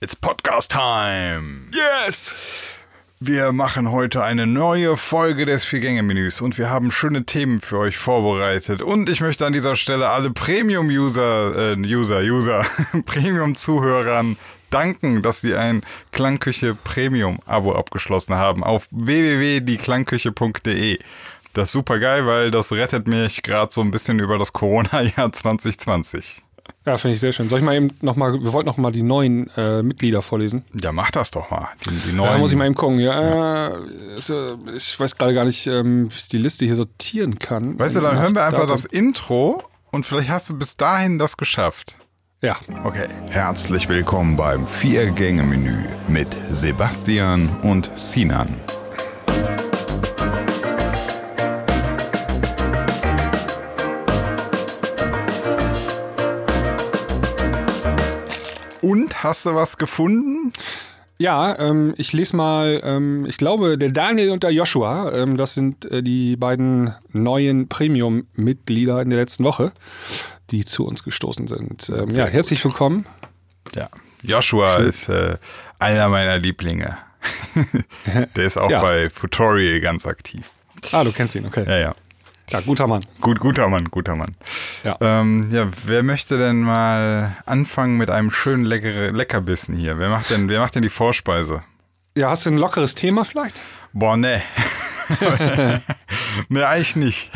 It's Podcast Time. Yes! Wir machen heute eine neue Folge des Vier-Gänge-Menüs und wir haben schöne Themen für euch vorbereitet. Und ich möchte an dieser Stelle alle Premium-User, äh, User, User, Premium-Zuhörern danken, dass sie ein Klangküche Premium-Abo abgeschlossen haben auf www.dieklangküche.de. Das ist super geil, weil das rettet mich gerade so ein bisschen über das Corona-Jahr 2020. Ja, finde ich sehr schön. Soll ich mal eben nochmal, wir wollten noch mal die neuen äh, Mitglieder vorlesen. Ja, mach das doch mal. Die, die Da neuen. muss ich mal eben gucken. Ja, Äh, ich weiß gerade gar nicht, ähm, wie ich die Liste hier sortieren kann. weißt du, dann hören wir einfach das Intro und vielleicht hast du bis dahin das geschafft. Ja, Okay. Herzlich willkommen beim Vier-Gänge-Menü mit Sebastian und Sinan. Hast du was gefunden? ja ähm, ich lese mal, ähm, ich glaube, der Daniel und der Joshua, ähm, das sind äh, die beiden neuen Premium-Mitglieder in der letzten Woche, die zu uns gestoßen sind. Ähm, ja, herzlich willkommen. Ja. Joshua ist äh, einer meiner Lieblinge. Der ist auch Ja. bei Futorial ganz aktiv. Ah, du kennst ihn, okay. Ja, ja. Ja, guter Mann. Gut, guter Mann, guter Mann. Ja. Ähm, ja, wer möchte denn mal anfangen mit einem schönen leckere, Leckerbissen hier? Wer macht denn, wer macht denn die Vorspeise? Ja, hast du ein lockeres Thema vielleicht? Boah, ne. ne, eigentlich nicht.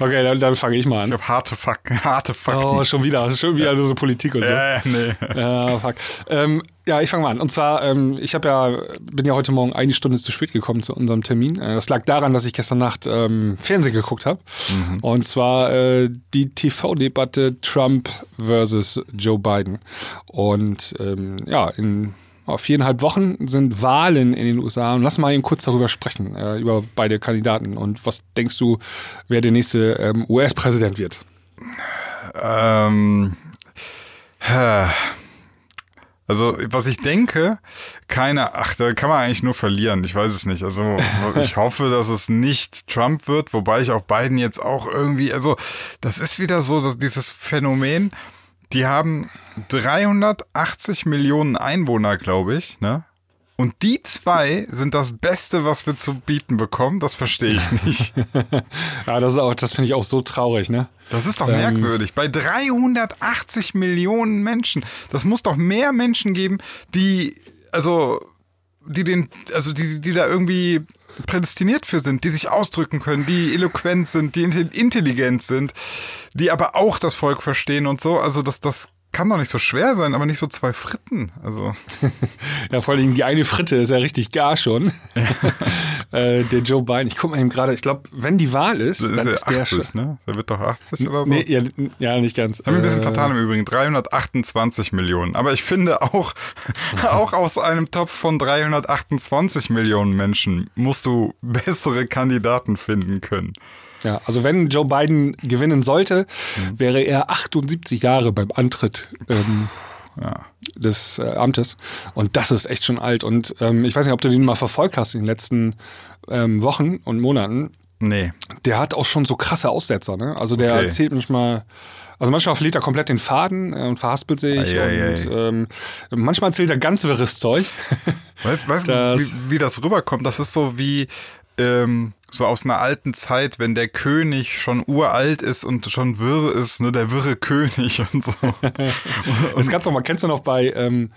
Okay, dann, dann fange ich mal Ich an. hab harte Fakten, harte Fakten. Oh, schon wieder, schon wieder nur so Politik und so. ja, ja, nee. Ja, fuck. Ähm, ja, ich fange mal an. Und zwar, ähm, ich habe ja, bin ja heute Morgen eine Stunde zu spät gekommen zu unserem Termin. Äh, das lag daran, dass ich gestern Nacht ähm, Fernsehen geguckt habe. Und zwar äh, die TV-Debatte Trump versus Joe Biden. Und ähm, ja, in auf viereinhalb Wochen sind Wahlen in den USA. Und lass mal eben kurz darüber sprechen, äh, über beide Kandidaten. Und was denkst du, wer der nächste ähm, US-Präsident wird? Ähm, äh, also, was ich denke, keine, ach, da kann man eigentlich nur verlieren. Ich weiß es nicht. Also, ich hoffe, dass es nicht Trump wird, wobei ich auch Biden jetzt auch irgendwie, also, das ist wieder so, dass dieses Phänomen, die haben 380 Millionen Einwohner, glaube ich, ne? Und die zwei sind das Beste, was wir zu bieten bekommen. Das verstehe ich nicht. Ja, das ist auch, das finde ich auch so traurig, ne? Das ist doch merkwürdig. Bei 380 Millionen Menschen. Das muss doch mehr Menschen geben, die, also, die den, also die, die da irgendwie prädestiniert für sind, die sich ausdrücken können, die eloquent sind, die intelli- intelligent sind, die aber auch das Volk verstehen und so. Also das, das kann doch nicht so schwer sein, aber nicht so zwei Fritten. Also. Ja, vor allem die eine Fritte ist ja richtig gar schon. äh, der Joe Biden. Ich gucke mal eben gerade, ich glaube, wenn die Wahl ist, Das ist dann der ist der 80, schon. ne? Der wird doch 80 oder so. Nee, ja, ja, nicht ganz. Haben wir ein bisschen Äh, vertan im Übrigen. 328 Millionen. Aber ich finde auch, auch aus einem Topf von 328 Millionen Menschen musst du bessere Kandidaten finden können. Ja, also wenn Joe Biden gewinnen sollte, Mhm. wäre er 78 Jahre beim Antritt ähm, Ja. des äh, Amtes. Und das ist echt schon alt. Und ähm, ich weiß nicht, ob du den mal verfolgt hast in den letzten ähm, Wochen und Monaten. Nee. Der hat auch schon so krasse Aussetzer, ne? Also der Okay. erzählt manchmal, also manchmal verliert er komplett den Faden äh, und verhaspelt sich Ei, ei, und ähm, manchmal erzählt er ganz wirres Zeug. Weißt, du, wie, wie das rüberkommt? Das ist so wie ähm, so aus einer alten Zeit, wenn der König schon uralt ist und schon wirr ist, ne, der wirre König und so. es gab doch mal, kennst du noch bei ähm,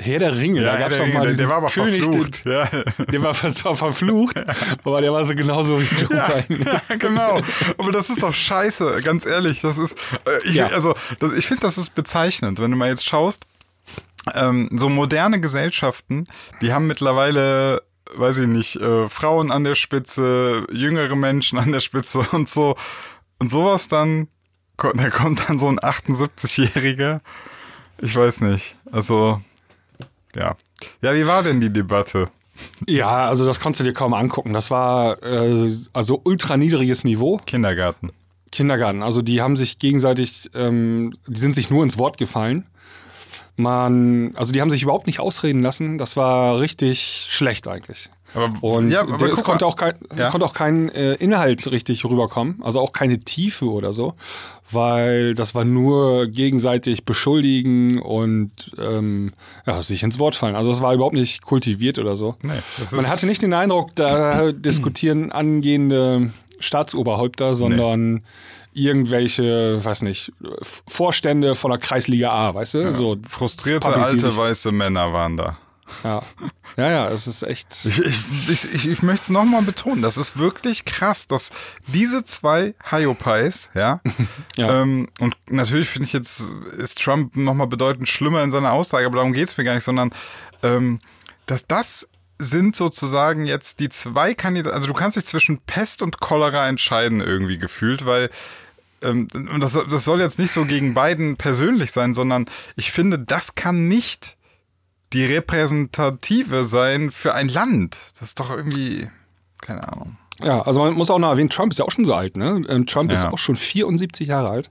Herr der Ringe, da gab es doch der, mal der, der war aber König, verflucht. Ja. Den, der war zwar verflucht, aber der war so genauso wie Joe Ja, ja, genau. Aber das ist doch scheiße, ganz ehrlich. Das ist, äh, ich, Ja. also, das, ich finde, das ist bezeichnend, wenn du mal jetzt schaust. Ähm, so moderne Gesellschaften, die haben mittlerweile, weiß ich nicht, äh, Frauen an der Spitze, jüngere Menschen an der Spitze und so. Und sowas dann, da kommt dann so ein 78-Jähriger. Ich weiß nicht. Also, ja. Ja, wie war denn die Debatte? Ja, also das konntest du dir kaum angucken. Das war äh, also ultra niedriges Niveau. Kindergarten. Kindergarten. Also die haben sich gegenseitig, ähm, die sind sich nur ins Wort gefallen. Man, also die haben sich überhaupt nicht ausreden lassen. Das war richtig schlecht eigentlich. Aber, Und ja, der, aber es, konnte auch kein, Ja. es konnte auch kein äh, Inhalt richtig rüberkommen, also auch keine Tiefe oder so, weil das war nur gegenseitig beschuldigen und ähm, ja, sich ins Wort fallen. Also es war überhaupt nicht kultiviert oder so. Nee, Man hatte nicht den Eindruck, da diskutieren angehende Staatsoberhäupter, sondern irgendwelche, weiß nicht, Vorstände von der Kreisliga A, weißt du? So Frustrierte die alte weiße Männer waren da. Ja. ja, ja, es ist echt. Ich, ich, ich, ich, ich möchte es nochmal betonen, das ist wirklich krass, dass diese zwei Hyopies, ja, Ja. ähm, und natürlich finde ich jetzt, ist Trump nochmal bedeutend schlimmer in seiner Aussage, aber darum geht es mir gar nicht, sondern ähm, dass das sind sozusagen jetzt die zwei Kandidaten, also du kannst dich zwischen Pest und Cholera entscheiden irgendwie gefühlt, weil ähm, und das, das soll jetzt nicht so gegen Biden persönlich sein, sondern ich finde, das kann nicht die Repräsentative sein für ein Land. Das ist doch irgendwie, keine Ahnung. Ja, also man muss auch noch erwähnen, Trump ist ja auch schon so alt, ne? Ähm, Trump ist Ja. auch schon 74 Jahre alt.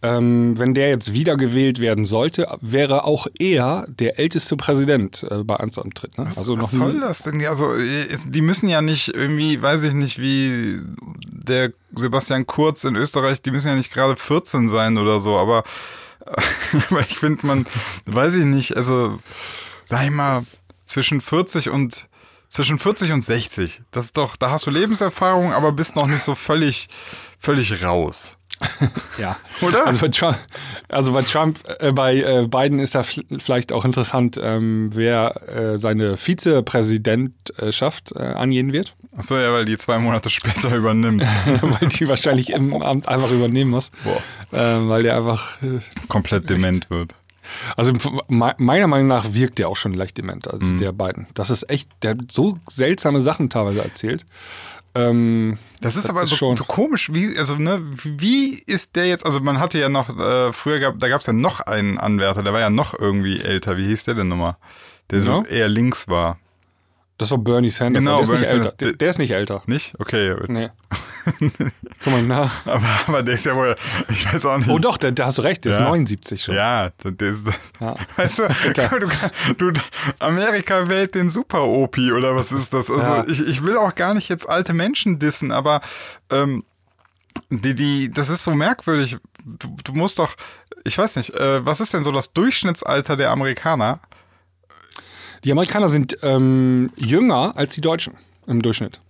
Ähm, wenn der jetzt wiedergewählt werden sollte, wäre auch er der älteste Präsident äh, bei Amtsantritt. Ne? Was, also was soll das denn? Also, ist- die müssen ja nicht irgendwie, weiß ich nicht, wie der Sebastian Kurz in Österreich, die müssen ja nicht gerade 14 sein oder so, aber, aber ich finde, man, weiß ich nicht, also, sag ich mal, zwischen 40 und zwischen 40 und 60. Das ist doch, da hast du Lebenserfahrung, aber bist noch nicht so völlig, völlig raus. Ja. Oder? Also bei Trump, also bei, Trump äh, bei äh, Biden ist ja vielleicht auch interessant, ähm, wer äh, seine Vizepräsidentschaft äh, angehen wird, Achso, ja, weil die zwei Monate später übernimmt. weil die wahrscheinlich im Amt einfach übernehmen muss, Boah. äh, weil der einfach äh, Komplett dement wird. Also me- meiner Meinung nach wirkt der auch schon leicht dement, also Mhm. der beiden. Das ist echt, der hat so seltsame Sachen teilweise erzählt. Ähm, Das ist aber ist so, schon- so komisch, wie, also, ne, wie ist der jetzt, also man hatte ja noch, äh, früher gab, da gab es ja noch einen Anwärter, der war ja noch irgendwie älter. Wie hieß der denn nochmal? Der so Ja? eher links war. Das war Bernie Sanders, Genau, der ist Bernie nicht älter. Sanders. Der, der ist nicht älter. Nicht? Okay. Nee. Guck mal nach. Aber, aber der ist ja wohl, ich weiß auch nicht. Oh doch, da, hast du recht, der ist Ja. 79 schon. Ja, der ist, Ja. weißt du, du, du, Amerika wählt den Super-Opi oder was ist das? Also Ja. ich, ich will auch gar nicht jetzt alte Menschen dissen, aber ähm, die, die, das ist so merkwürdig. Du, du musst doch, ich weiß nicht, äh, was ist denn so das Durchschnittsalter der Amerikaner? Die Amerikaner sind ähm, jünger als die Deutschen im Durchschnitt.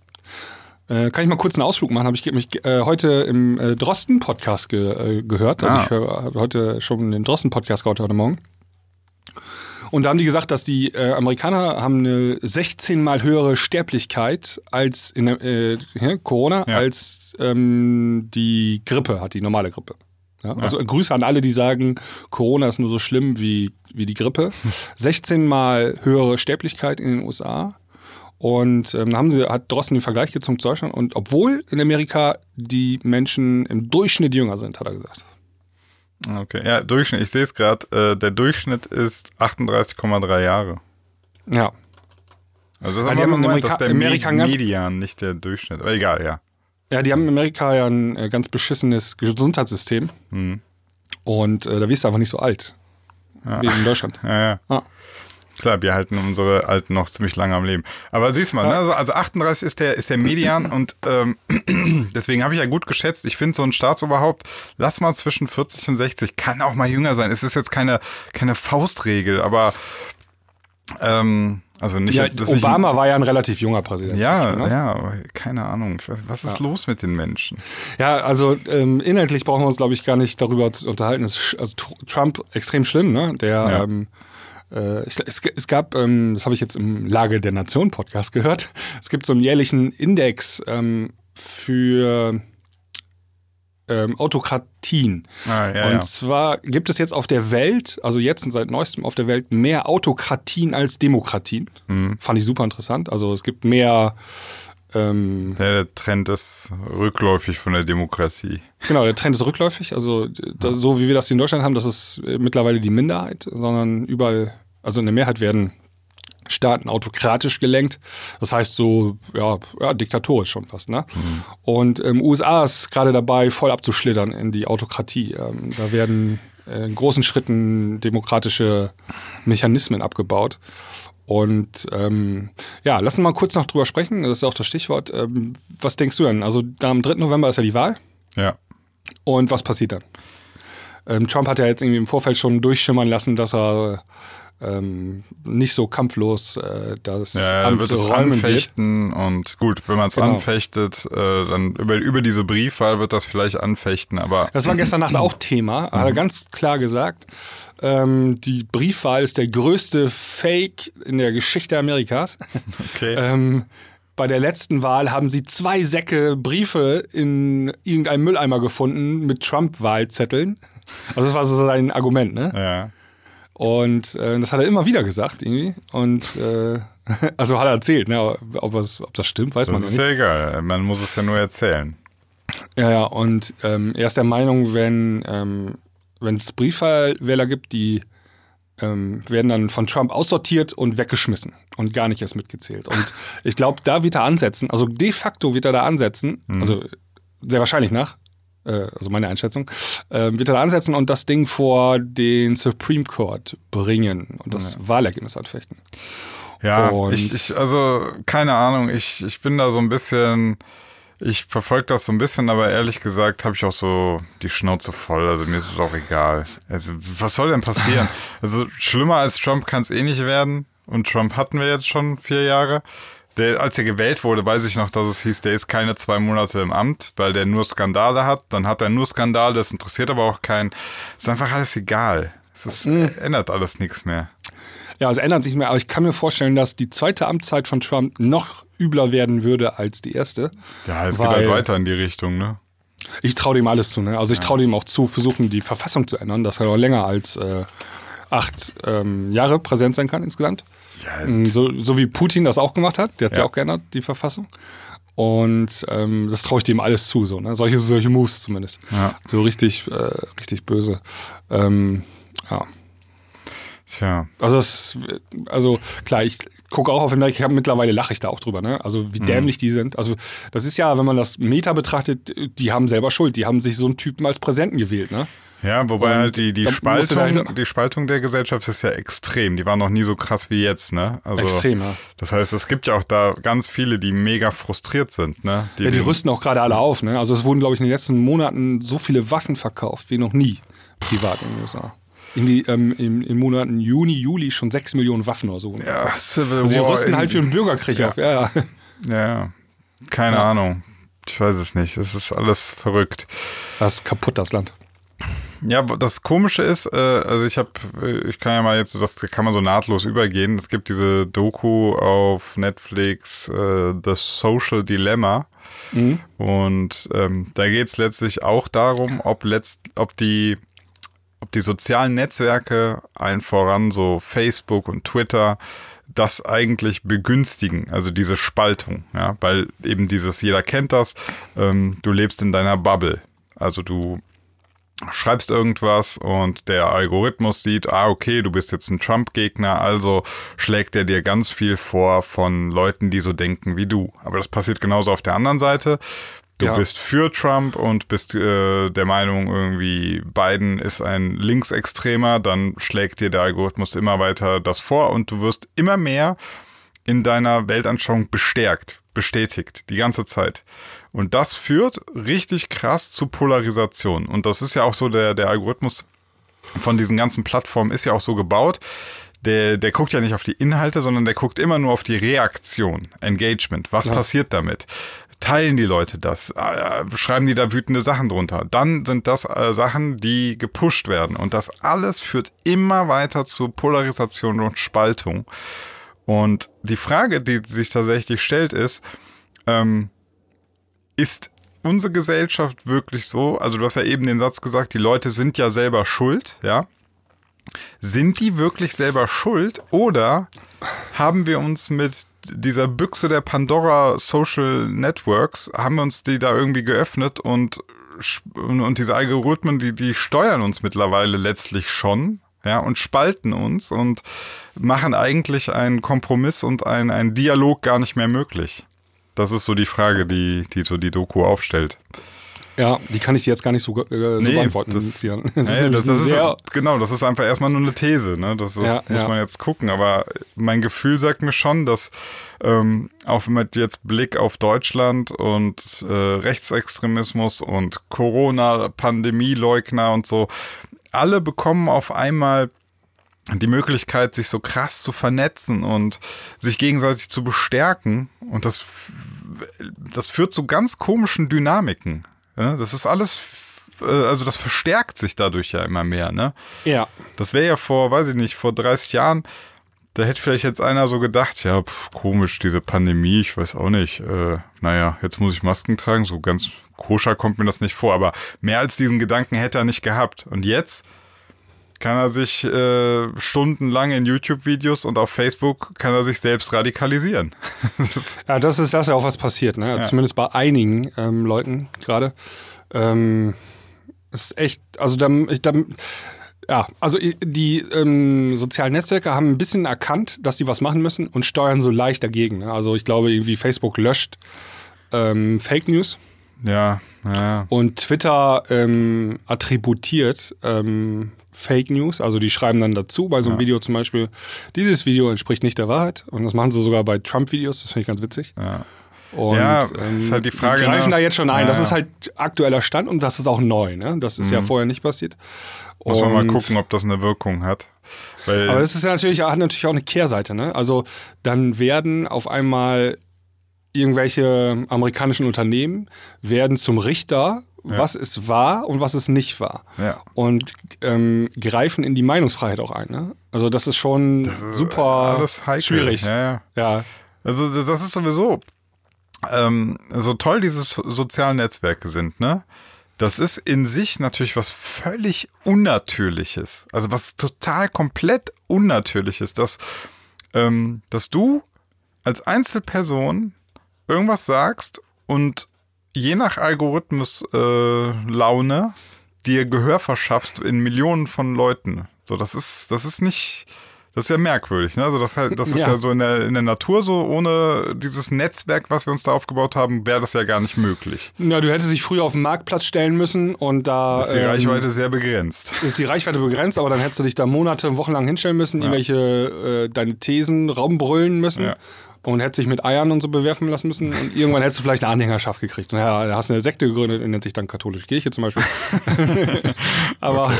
Äh, kann ich mal kurz einen Ausflug machen? Habe ich mich äh, heute im äh, Drosten-Podcast ge äh, gehört. Also Ah. ich hör- habe heute schon den Drosten-Podcast gehört heute Morgen. Und da haben die gesagt, dass die äh, Amerikaner haben eine 16 mal höhere Sterblichkeit als in der, äh, Corona Ja. als ähm, die Grippe hat, die normale Grippe. Ja, also Grüße an alle, die sagen, Corona ist nur so schlimm wie, wie die Grippe. 16 mal höhere Sterblichkeit in den USA. Und ähm, haben sie, hat Drosten den Vergleich gezogen zu Deutschland. Und obwohl in Amerika die Menschen im Durchschnitt jünger sind, hat er gesagt. Okay, ja, Durchschnitt, ich sehe es gerade, äh, der Durchschnitt ist 38,3 Jahre. Ja. Also das Ja, ist aber Amerika- der Amerika Me ganz- Median, nicht der Durchschnitt. Aber egal, ja. Ja, die haben in Amerika ja ein äh, ganz beschissenes Gesundheitssystem. Hm. Und äh, da wirst du einfach nicht so alt. Wie in Deutschland. Ja, ja. Ah. Klar, wir halten unsere Alten noch ziemlich lange am Leben. Aber siehst mal, ne, also, also 38 ist der, ist der Median und ähm, deswegen habe ich ja gut geschätzt. Ich finde so ein Staatsoberhaupt, lass mal zwischen 40 und 60, kann auch mal jünger sein. Es ist jetzt keine, keine Faustregel, aber ähm, also nicht Ja, Obama war ja ein relativ junger Präsident. Nicht, ja, Beispiel, ne? ja, keine Ahnung. Was ist los mit den Menschen? Ja, also ähm, inhaltlich brauchen wir uns, glaube ich, gar nicht darüber zu unterhalten. Ist, also Tr- Trump extrem schlimm, ne? Der, Ja. ähm, äh, ich, es, es gab, ähm, das habe ich jetzt im Lage der Nation Podcast gehört, es gibt so einen jährlichen Index ähm, für ähm, Autokratien. Ah, ja, und ja. zwar gibt es jetzt auf der Welt, also jetzt und seit neuestem auf der Welt, mehr Autokratien als Demokratien. Mhm. Fand ich super interessant. Also es gibt mehr ähm, Der, der Trend ist rückläufig von der Demokratie. Genau, der Trend ist rückläufig. Also das, so wie wir das hier in Deutschland haben, das ist mittlerweile die Minderheit, sondern überall, also in der Mehrheit werden Staaten autokratisch gelenkt. Das heißt so, ja, ja diktatorisch schon fast. Ne? Und ähm, USA ist gerade dabei, voll abzuschlittern in die Autokratie. Ähm, da werden in großen Schritten demokratische Mechanismen abgebaut. Und ähm, ja, lass uns mal kurz noch drüber sprechen. Das ist auch das Stichwort. Ähm, was denkst du denn? Also am 3. November ist ja die Wahl. Ja. Und was passiert dann? Ähm, Trump hat ja jetzt irgendwie im Vorfeld schon durchschimmern lassen, dass er ähm, nicht so kampflos äh, das ja, Amt wird es anfechten wird. und gut, wenn man es genau. anfechtet, äh, dann über, über diese Briefwahl wird das vielleicht anfechten, aber das war gestern Nacht auch Thema, hat er mhm. ganz klar gesagt. Ähm, die Briefwahl ist der größte Fake in der Geschichte Amerikas. Okay. ähm, bei der letzten Wahl haben sie zwei Säcke Briefe in irgendeinem Mülleimer gefunden mit Trump-Wahlzetteln. Also das war so sein Argument, ne? Ja. Und äh, das hat er immer wieder gesagt, irgendwie. Und äh, also hat er erzählt, ne? ob, es, ob das stimmt, weiß das man nicht. Das ist ja egal, man muss es ja nur erzählen. Ja, ja, und ähm, er ist der Meinung, wenn ähm, es Briefwahlwähler gibt, die ähm, werden dann von Trump aussortiert und weggeschmissen und gar nicht erst mitgezählt. Und ich glaube, da wird er ansetzen, also de facto wird er da ansetzen, mhm. also sehr wahrscheinlich nach, äh, also meine Einschätzung, äh, wird er da ansetzen und das Ding vor den Supreme Court bringen und das ja. Wahlergebnis anfechten. Ja, ich, ich, also keine Ahnung, ich, ich bin da so ein bisschen, ich verfolge das so ein bisschen, aber ehrlich gesagt habe ich auch so die Schnauze voll. Also mir ist es auch egal. Also was soll denn passieren? also schlimmer als Trump kann es eh nicht werden. Und Trump hatten wir jetzt schon vier Jahre. Der, als er gewählt wurde, weiß ich noch, dass es hieß, der ist keine zwei Monate im Amt, weil der nur Skandale hat. Dann hat er nur Skandale, das interessiert aber auch keinen. Es ist einfach alles egal. Es ist, mhm. ändert alles nichts mehr. Ja, es ändert sich mehr, aber ich kann mir vorstellen, dass die zweite Amtszeit von Trump noch übler werden würde als die erste. Ja, es geht halt weiter in die Richtung, ne? Ich traue dem alles zu, ne? Also ich traue dem auch zu, versuchen, die Verfassung zu ändern, dass er noch länger als äh, acht ähm, Jahre präsent sein kann insgesamt. Ja, mm, so, so wie Putin das auch gemacht hat, der hat ja. ja auch geändert, die Verfassung. Und ähm, das traue ich dem alles zu, so, ne? Solche, solche Moves zumindest. Ja. So richtig, äh, richtig böse. Ähm, ja. Tja. Also, das, also klar, ich gucke auch auf Amerika, mittlerweile lache ich da auch drüber, ne? Also wie mhm. dämlich die sind. Also das ist ja, wenn man das Meta betrachtet, die haben selber Schuld. Die haben sich so einen Typen als Präsenten gewählt, ne? Ja, wobei halt die, die, Spaltung, halt die Spaltung der Gesellschaft ist ja extrem. Die war noch nie so krass wie jetzt, ne? Also, extrem, ja. Das heißt, es gibt ja auch da ganz viele, die mega frustriert sind, ne? Die, ja, die rüsten auch gerade alle auf, ne? Also es wurden, glaube ich, in den letzten Monaten so viele Waffen verkauft wie noch nie privat in den USA. Irgendwie ähm, im, im Monaten Juni, Juli schon sechs Millionen Waffen oder so. Ja, Civil also War. Sie rüsten halt für einen Bürgerkrieg ja. auf, ja, ja. Ja, keine ja. Ahnung. Ich weiß es nicht. Es ist alles verrückt. Das ist kaputt, das Land. Ja, das Komische ist, äh, also ich habe, ich kann ja mal jetzt, das kann man so nahtlos übergehen. Es gibt diese Doku auf Netflix, äh, The Social Dilemma. Mhm. Und ähm, da geht es letztlich auch darum, ob, letzt, ob die ob die sozialen Netzwerke, allen voran so Facebook und Twitter, das eigentlich begünstigen, also diese Spaltung, ja, weil eben dieses, jeder kennt das, ähm, du lebst in deiner Bubble. Also du schreibst irgendwas und der Algorithmus sieht, ah, okay, du bist jetzt ein Trump-Gegner, also schlägt er dir ganz viel vor von Leuten, die so denken wie du. Aber das passiert genauso auf der anderen Seite. Du ja. bist für Trump und bist äh, der Meinung, irgendwie Biden ist ein Linksextremer, dann schlägt dir der Algorithmus immer weiter das vor und du wirst immer mehr in deiner Weltanschauung bestärkt, bestätigt, die ganze Zeit. Und das führt richtig krass zu Polarisation. Und das ist ja auch so, der, der Algorithmus von diesen ganzen Plattformen ist ja auch so gebaut. Der, der guckt ja nicht auf die Inhalte, sondern der guckt immer nur auf die Reaktion, Engagement. Was ja. passiert damit? teilen die Leute das, äh, schreiben die da wütende Sachen drunter. Dann sind das äh, Sachen, die gepusht werden. Und das alles führt immer weiter zu Polarisation und Spaltung. Und die Frage, die sich tatsächlich stellt, ist, ähm, ist unsere Gesellschaft wirklich so? Also du hast ja eben den Satz gesagt, die Leute sind ja selber schuld, ja? Sind die wirklich selber schuld oder haben wir uns mit dieser Büchse der Pandora Social Networks, haben wir uns die da irgendwie geöffnet und, und diese Algorithmen, die, die steuern uns mittlerweile letztlich schon, ja, und spalten uns und machen eigentlich einen Kompromiss und einen, einen Dialog gar nicht mehr möglich. Das ist so die Frage, die, die so die Doku aufstellt. Ja, die kann ich dir jetzt gar nicht so, äh, so Nee, beantworten. das-. Das, nee, das, das ist, genau, das ist einfach erstmal nur eine These. Ne? Das, ist, Ja, muss ja. man jetzt gucken. Aber mein Gefühl sagt mir schon, dass ähm, auch mit jetzt Blick auf Deutschland und äh, Rechtsextremismus und Corona-Pandemieleugner und so, alle bekommen auf einmal die Möglichkeit, sich so krass zu vernetzen und sich gegenseitig zu bestärken. Und das, das führt zu ganz komischen Dynamiken. Ja, das ist alles, äh, also das verstärkt sich dadurch ja immer mehr. Ne? ja. Das wäre ja vor, weiß ich nicht, vor 30 Jahren, da hätte vielleicht jetzt einer so gedacht, ja, pf, komisch, diese Pandemie, ich weiß auch nicht. Äh, naja, jetzt muss ich Masken tragen, so ganz koscher kommt mir das nicht vor. Aber mehr als diesen Gedanken hätte er nicht gehabt. Und jetzt kann er sich äh, stundenlang in YouTube-Videos und auf Facebook kann er sich selbst radikalisieren. Das Ja, das ist das ja auch was passiert, ne? Zumindest bei einigen ähm, Leuten gerade. Ähm, ist echt, also da, ich, da, ja, also die ähm, sozialen Netzwerke haben ein bisschen erkannt, dass sie was machen müssen und steuern so leicht dagegen. Ne? Also ich glaube, irgendwie Facebook löscht ähm, Fake News ja, ja. und Twitter ähm, attributiert ähm, Fake News. Also die schreiben dann dazu bei so einem Video zum Beispiel, dieses Video entspricht nicht der Wahrheit. Und das machen sie sogar bei Trump-Videos, das finde ich ganz witzig. ja. Und, Ja, ähm, ist halt die Frage, Die greifen ne? da jetzt schon ein. Ja, Das ja. ist halt aktueller Stand und das ist auch neu. Ne? Das ist ja vorher nicht passiert. Muss man mal Und- gucken, ob das eine Wirkung hat. Weil, Aber das ist ja natürlich, hat natürlich auch eine Kehrseite. Ne? Also dann werden auf einmal irgendwelche amerikanischen Unternehmen werden zum Richter, was ist wahr und was ist nicht wahr. Ja. Und ähm, greifen in die Meinungsfreiheit auch ein. Ne? Also das ist schon das ist super schwierig. Ja, ja. ja. Also das ist sowieso ähm, so toll diese so sozialen Netzwerke sind, ne? Das ist in sich natürlich was völlig Unnatürliches. Also was total komplett Unnatürliches, dass, ähm, dass du als Einzelperson irgendwas sagst und je nach Algorithmus äh, Laune dir Gehör verschaffst in Millionen von Leuten. So, das ist, das ist nicht, das ist ja merkwürdig, ne? Also das, halt, das ist Ja. ja so in der, in der Natur so, ohne dieses Netzwerk, was wir uns da aufgebaut haben, wäre das ja gar nicht möglich. ja, du hättest dich früher auf den Marktplatz stellen müssen und da Ist die ähm, Reichweite sehr begrenzt. ist die Reichweite begrenzt, aber dann hättest du dich da Monate, Wochenlang hinstellen müssen, irgendwelche äh, deine Thesen raumbrüllen müssen. Ja. Und hättest dich mit Eiern und so bewerfen lassen müssen. Und irgendwann hättest du vielleicht eine Anhängerschaft gekriegt. Und ja, da hast du eine Sekte gegründet und nennt sich dann Katholische Kirche zum Beispiel. Aber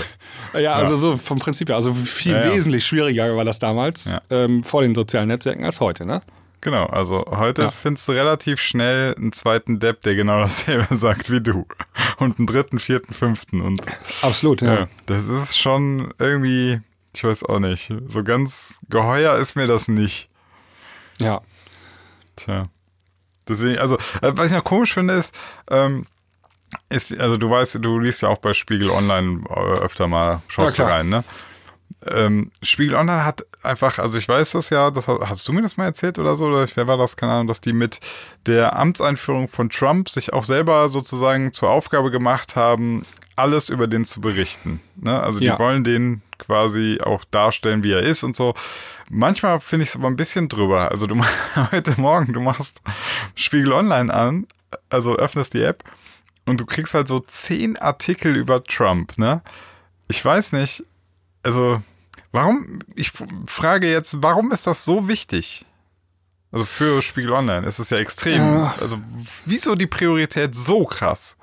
ja, also so vom Prinzip her. Also viel Ja, ja. wesentlich schwieriger war das damals Ja. ähm, vor den sozialen Netzwerken als heute, ne? Genau, also heute Ja. findest du relativ schnell einen zweiten Depp, der genau dasselbe sagt wie du. Und einen dritten, vierten, fünften. Und Absolut, ja. ja, das ist schon irgendwie, ich weiß auch nicht, so ganz geheuer ist mir das nicht. Ja. Tja. Deswegen, also, äh, was ich noch komisch finde, ist, ähm, ist, also du weißt, du liest ja auch bei Spiegel Online äh, öfter mal, schaust Ja, rein, ne? Ähm, Spiegel Online hat einfach, also ich weiß das ja, das hast, hast du mir das mal erzählt oder so, oder wer war das, keine Ahnung, dass die mit der Amtseinführung von Trump sich auch selber sozusagen zur Aufgabe gemacht haben, alles über den zu berichten. Ne? Also die Ja. wollen den quasi auch darstellen, wie er ist und so. Manchmal finde ich es aber ein bisschen drüber. Also du heute Morgen, du machst Spiegel Online an, also öffnest die App und du kriegst halt so zehn Artikel über Trump, ne? Ich weiß nicht, also warum, ich frage jetzt, warum ist das so wichtig? Also für Spiegel Online ist es ja extrem. Ja. Also wieso die Priorität so krass?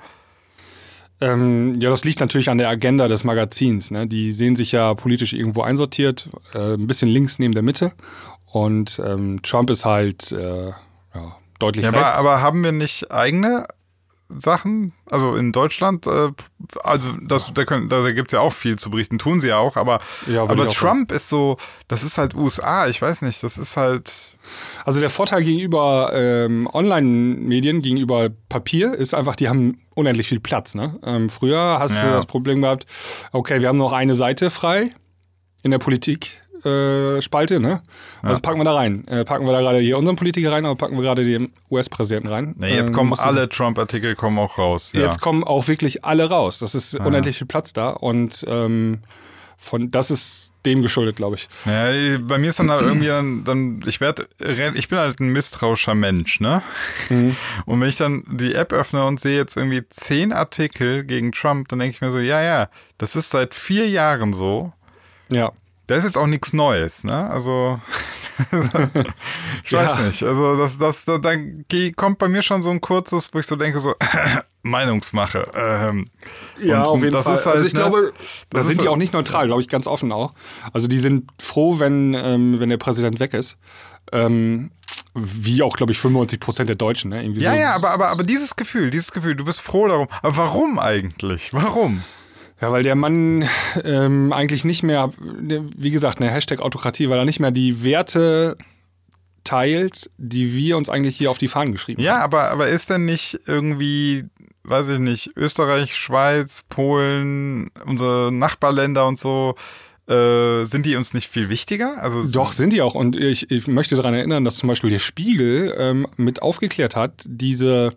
Ähm, ja, das liegt natürlich an der Agenda des Magazins. Ne? Die sehen sich ja politisch irgendwo einsortiert, äh, ein bisschen links neben der Mitte. Und ähm, Trump ist halt äh, ja, deutlich Ja, rechts. aber, aber haben wir nicht eigene Sachen? Also in Deutschland, äh, also das, da, können, da gibt es ja auch viel zu berichten, tun sie ja auch, aber, Ja, aber auch Trump ist so, das ist halt USA, ich weiß nicht, das ist halt. Also der Vorteil gegenüber ähm, Online-Medien, gegenüber Papier, ist einfach, die haben unendlich viel Platz. Ne? Ähm, früher hast du Ja. das Problem gehabt, okay, wir haben noch eine Seite frei in der Politik. Äh, Spalte, ne? Was packen wir da rein? Äh, packen wir da gerade hier unseren Politiker rein oder packen wir gerade den US-Präsidenten rein? Nee, jetzt Ähm, kommen alle Trump-Artikel kommen auch raus. Ja. Jetzt kommen auch wirklich alle raus. Das ist unendlich viel Platz da und ähm, von das ist dem geschuldet, glaube ich. Ja, bei mir ist dann halt irgendwie dann, dann ich werde, ich bin halt ein misstrauischer Mensch, ne? Mhm. Und wenn ich dann die App öffne und sehe jetzt irgendwie zehn Artikel gegen Trump, dann denke ich mir so, ja, ja, das ist seit vier Jahren so. Ja. Da ist jetzt auch nichts Neues, ne? Also, ich weiß ja. nicht. Also, das, das, da, da kommt bei mir schon so ein kurzes, wo ich so denke, so, Meinungsmache. Ähm, ja, und, auf jeden Fall. Halt, also ich ne, glaube, da sind die auch nicht neutral, glaube ich, ganz offen auch. Also die sind froh, wenn, ähm, wenn der Präsident weg ist. Ähm, wie auch, glaube ich, 95 Prozent der Deutschen. Ne? Irgendwie ja, so. ja, aber, aber, aber dieses Gefühl, dieses Gefühl, du bist froh darum. Aber warum eigentlich? Warum? Ja, weil der Mann ähm, eigentlich nicht mehr, wie gesagt, eine Hashtag Autokratie, weil er nicht mehr die Werte teilt, die wir uns eigentlich hier auf die Fahnen geschrieben ja, haben. Ja, aber, aber ist denn nicht irgendwie, weiß ich nicht, Österreich, Schweiz, Polen, unsere Nachbarländer und so, äh, sind die uns nicht viel wichtiger? Also Doch, sind die auch. Und ich, ich möchte daran erinnern, dass zum Beispiel der Spiegel ähm, mit aufgeklärt hat, diese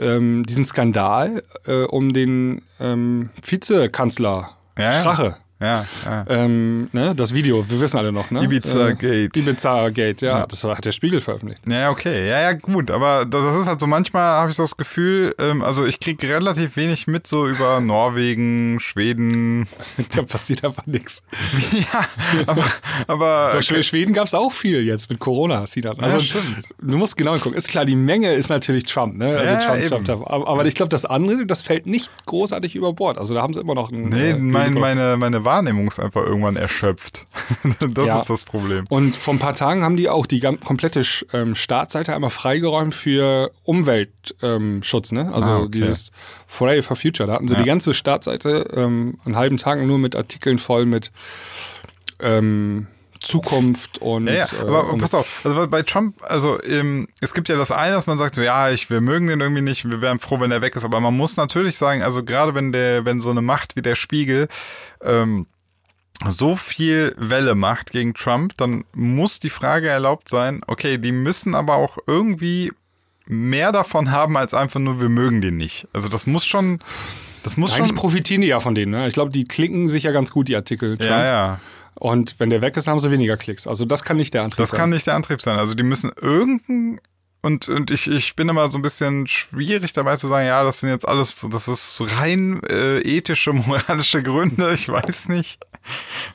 ähm, diesen Skandal äh, um den ähm, Vizekanzler ja, Strache. Ja, ja. Ähm, ne, das Video, wir wissen alle noch, ne? Ibiza Gate. Äh, Ibiza Gate, ja, ja, das hat der Spiegel veröffentlicht. Ja, okay, ja, ja, gut, aber das ist halt so, manchmal habe ich so das Gefühl, ähm, also ich kriege relativ wenig mit so über Norwegen, Schweden. da passiert einfach nichts. Ja, aber. aber okay. Schweden gab es auch viel jetzt mit Corona, Sinan. Also, ja, du musst genau gucken. Ist klar, die Menge ist natürlich Trump, ne? Also ja, Trump, Trump, Trump, Aber, aber ich glaube, das andere, das fällt nicht großartig über Bord. Also da haben sie immer noch einen. Nee, äh, mein, meine, meine Wahrnehmung ist einfach irgendwann erschöpft. das ja. ist das Problem. Und vor ein paar Tagen haben die auch die komplette ähm, Startseite einmal freigeräumt für Umweltschutz, ähm, ne? Also ah, okay. dieses Friday for Future. Da hatten sie ja. die ganze Startseite ähm, einen halben Tag nur mit Artikeln voll mit ähm, Zukunft und. Ja, ja. aber äh, pass auf, also bei Trump, also ähm, es gibt ja das eine, dass man sagt, so ja, ich, wir mögen den irgendwie nicht, wir wären froh, wenn er weg ist, aber man muss natürlich sagen, also gerade wenn der, wenn so eine Macht wie der Spiegel ähm, so viel Welle macht gegen Trump, dann muss die Frage erlaubt sein, okay, die müssen aber auch irgendwie mehr davon haben als einfach nur, wir mögen den nicht. Also das muss schon, das muss Eigentlich schon. profitieren die ja von denen, ne? Ich glaube, die klicken sich ja ganz gut, die Artikel. Trump. Ja, ja. Und wenn der weg ist, haben sie weniger Klicks. Also das kann nicht der Antrieb das sein. Das kann nicht der Antrieb sein. Also die müssen irgendein und, und ich, ich bin immer so ein bisschen schwierig dabei zu sagen, ja, das sind jetzt alles, das ist rein äh, ethische, moralische Gründe, ich weiß nicht.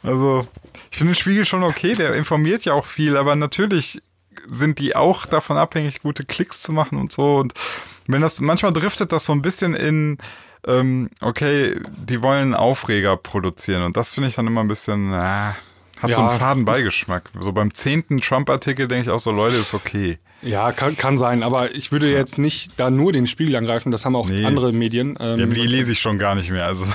Also, ich finde den Spiegel schon okay, der informiert ja auch viel, aber natürlich sind die auch davon abhängig, gute Klicks zu machen und so. Und wenn das, manchmal driftet das so ein bisschen in, ähm, okay, die wollen Aufreger produzieren und das finde ich dann immer ein bisschen, äh, hat ja. so einen faden Beigeschmack. So beim zehnten Trump-Artikel denke ich auch so, Leute, ist okay. Ja, kann, kann sein, aber ich würde jetzt nicht da nur den Spiegel angreifen, das haben auch nee. andere Medien. Ähm, ja, die lese ich schon gar nicht mehr. Also,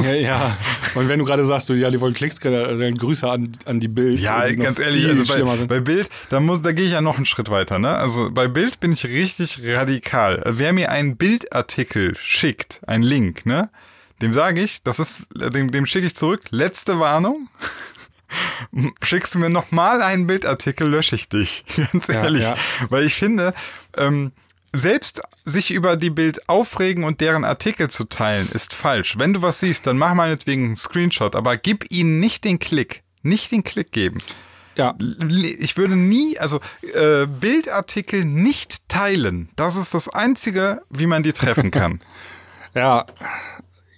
ja, ja, und wenn du gerade sagst, so, ja, die wollen Klicks, dann Grüße an, an die Bild. Ja, ganz ehrlich, also bei, bei, Bild, da, muss, da gehe ich ja noch einen Schritt weiter. Ne? Also bei Bild bin ich richtig radikal. Wer mir einen Bildartikel schickt, einen Link, ne? dem sage ich, das ist, dem, dem schicke ich zurück, letzte Warnung. Schickst du mir nochmal einen Bildartikel, lösche ich dich. Ganz ehrlich. Ja, ja. Weil ich finde, ähm, selbst sich über die Bild aufregen und deren Artikel zu teilen, ist falsch. Wenn du was siehst, dann mach meinetwegen einen Screenshot, aber gib ihnen nicht den Klick. Nicht den Klick geben. Ja. Ich würde nie, also äh, Bildartikel nicht teilen. Das ist das Einzige, wie man die treffen kann. ja,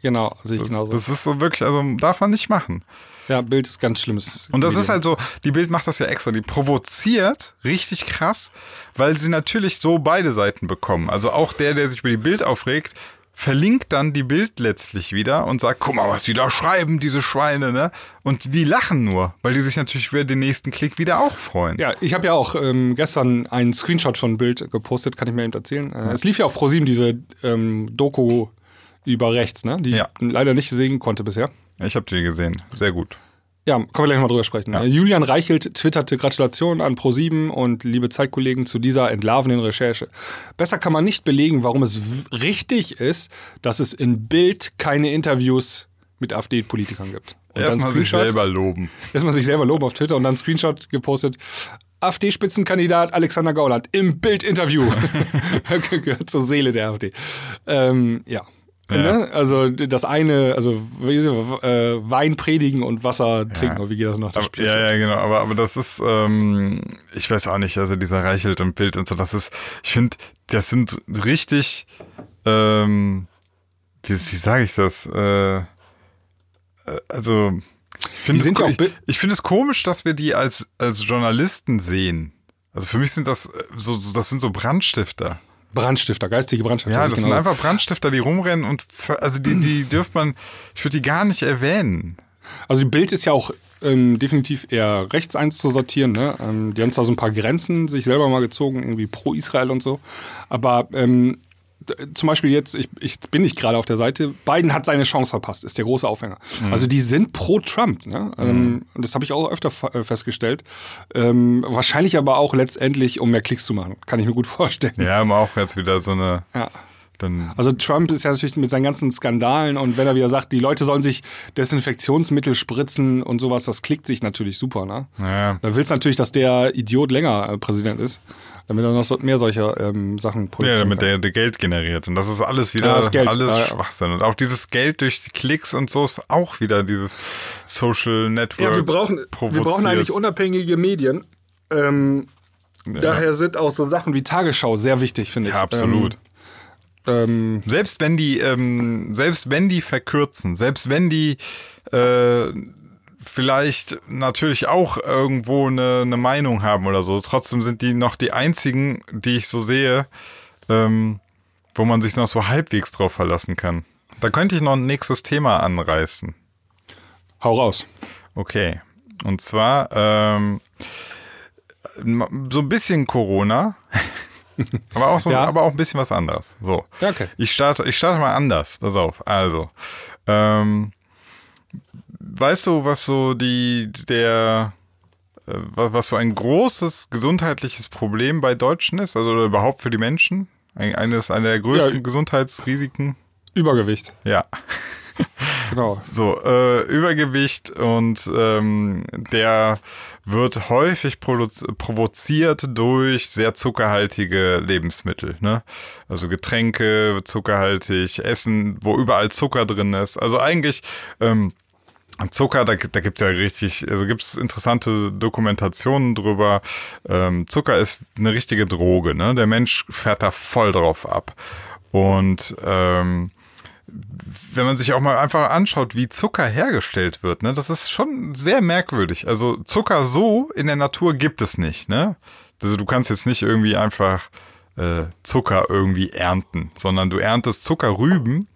genau. Sehe ich genauso. Das ist so wirklich, also darf man nicht machen. Ja, Bild ist ganz schlimmes. Und das Medium. ist halt so, die Bild macht das ja extra. Die provoziert richtig krass, weil sie natürlich so beide Seiten bekommen. Also auch der, der sich über die Bild aufregt, verlinkt dann die Bild letztlich wieder und sagt, guck mal, was die da schreiben, diese Schweine, ne? Und die lachen nur, weil die sich natürlich über den nächsten Klick wieder auch freuen. Ja, ich habe ja auch ähm, gestern einen Screenshot von Bild gepostet, kann ich mir eben erzählen. Äh, es lief ja auf ProSieben diese ähm, Doku über rechts, ne? Die ja. ich leider nicht sehen konnte bisher. Ich habe die gesehen. Sehr gut. Ja, können wir gleich mal drüber sprechen. Ja. Julian Reichelt twitterte Gratulation an Pro7 und liebe Zeitkollegen zu dieser entlarvenden Recherche. Besser kann man nicht belegen, warum es richtig ist, dass es in Bild keine Interviews mit AfD-Politikern gibt. Erstmal sich selber loben. Erstmal sich selber loben auf Twitter und dann Screenshot gepostet. AfD-Spitzenkandidat Alexander Gauland im Bild-Interview. Gehört zur Seele der AfD. Ähm, ja. Ja. Ne? Also das eine, also äh, Wein predigen und Wasser trinken, Ja. oder wie geht das noch? Das Aber, ja, ja, genau. Aber, aber das ist, ähm, ich weiß auch nicht, also dieser Reichelt und Bild und so, das ist, ich finde, das sind richtig, ähm, wie, wie sage ich das? Äh, äh, also, ich finde es, ich, ich finde es komisch, dass wir die als, als Journalisten sehen. Also für mich sind das äh, so das sind so Brandstifter. Brandstifter, geistige Brandstifter. Ja, sehe das ich sind einfach Brandstifter, die rumrennen und also die, die dürft man, ich würde die gar nicht erwähnen. Also die Bild ist ja auch ähm, definitiv eher rechts einzusortieren. Ne? Ähm, die haben zwar so ein paar Grenzen sich selber mal gezogen, irgendwie pro Israel und so. Aber ähm, zum Beispiel jetzt, ich, ich bin nicht gerade auf der Seite, Biden hat seine Chance verpasst, ist der große Aufhänger. Also die sind pro Trump. Ne? Ähm, und das habe ich auch öfter äh, festgestellt. Ähm, wahrscheinlich aber auch letztendlich, um mehr Klicks zu machen. Kann ich mir gut vorstellen. Ja, haben auch jetzt wieder so eine, Ja. dann Also Trump ist ja natürlich mit seinen ganzen Skandalen und wenn er wieder sagt, die Leute sollen sich Desinfektionsmittel spritzen und sowas, das klickt sich natürlich super, ne? Ja. Da willst du natürlich, dass der Idiot länger äh, Präsident ist, damit er noch so mehr solcher ähm, Sachen Ja, produzieren damit kann. der, der Geld generiert. Und das ist alles wieder Ja, das Geld, alles ja. Schwachsinn. Und auch dieses Geld durch die Klicks und so ist auch wieder dieses Social Network. Ja, wir brauchen, wir brauchen eigentlich unabhängige Medien. Ähm, Daher sind auch so Sachen wie Tagesschau sehr wichtig, finde ich. Ja, absolut. Ähm, Selbst wenn die, ähm, selbst wenn die verkürzen, selbst wenn die äh, vielleicht natürlich auch irgendwo eine, eine Meinung haben oder so, trotzdem sind die noch die einzigen, die ich so sehe, ähm, wo man sich noch so halbwegs drauf verlassen kann. Da könnte ich noch ein nächstes Thema anreißen. hau raus. Okay. Und zwar ähm, so ein bisschen Corona, aber auch so, Ja. aber auch ein bisschen was anderes. So. Ja, okay. Ich starte, ich starte mal anders. Pass auf. Also, ähm, weißt du, was so die der äh, was, so ein großes gesundheitliches Problem bei Deutschen ist, also oder überhaupt für die Menschen? Ein, eines einer der größten Ja. Gesundheitsrisiken. Übergewicht. Ja. Genau. So, äh, Übergewicht und ähm, der wird häufig provoziert durch sehr zuckerhaltige Lebensmittel. Ne? Also Getränke, zuckerhaltig, Essen, wo überall Zucker drin ist. Also eigentlich ähm, Zucker, da, da gibt es ja richtig, also gibt es interessante Dokumentationen drüber. Ähm, Zucker ist eine richtige Droge, ne? Der Mensch fährt da voll drauf ab. Und ähm, wenn man sich auch mal einfach anschaut, wie Zucker hergestellt wird, ne, das ist schon sehr merkwürdig. Also Zucker so in der Natur gibt es nicht, ne? Also du kannst jetzt nicht irgendwie einfach äh, Zucker irgendwie ernten, sondern du erntest Zuckerrüben,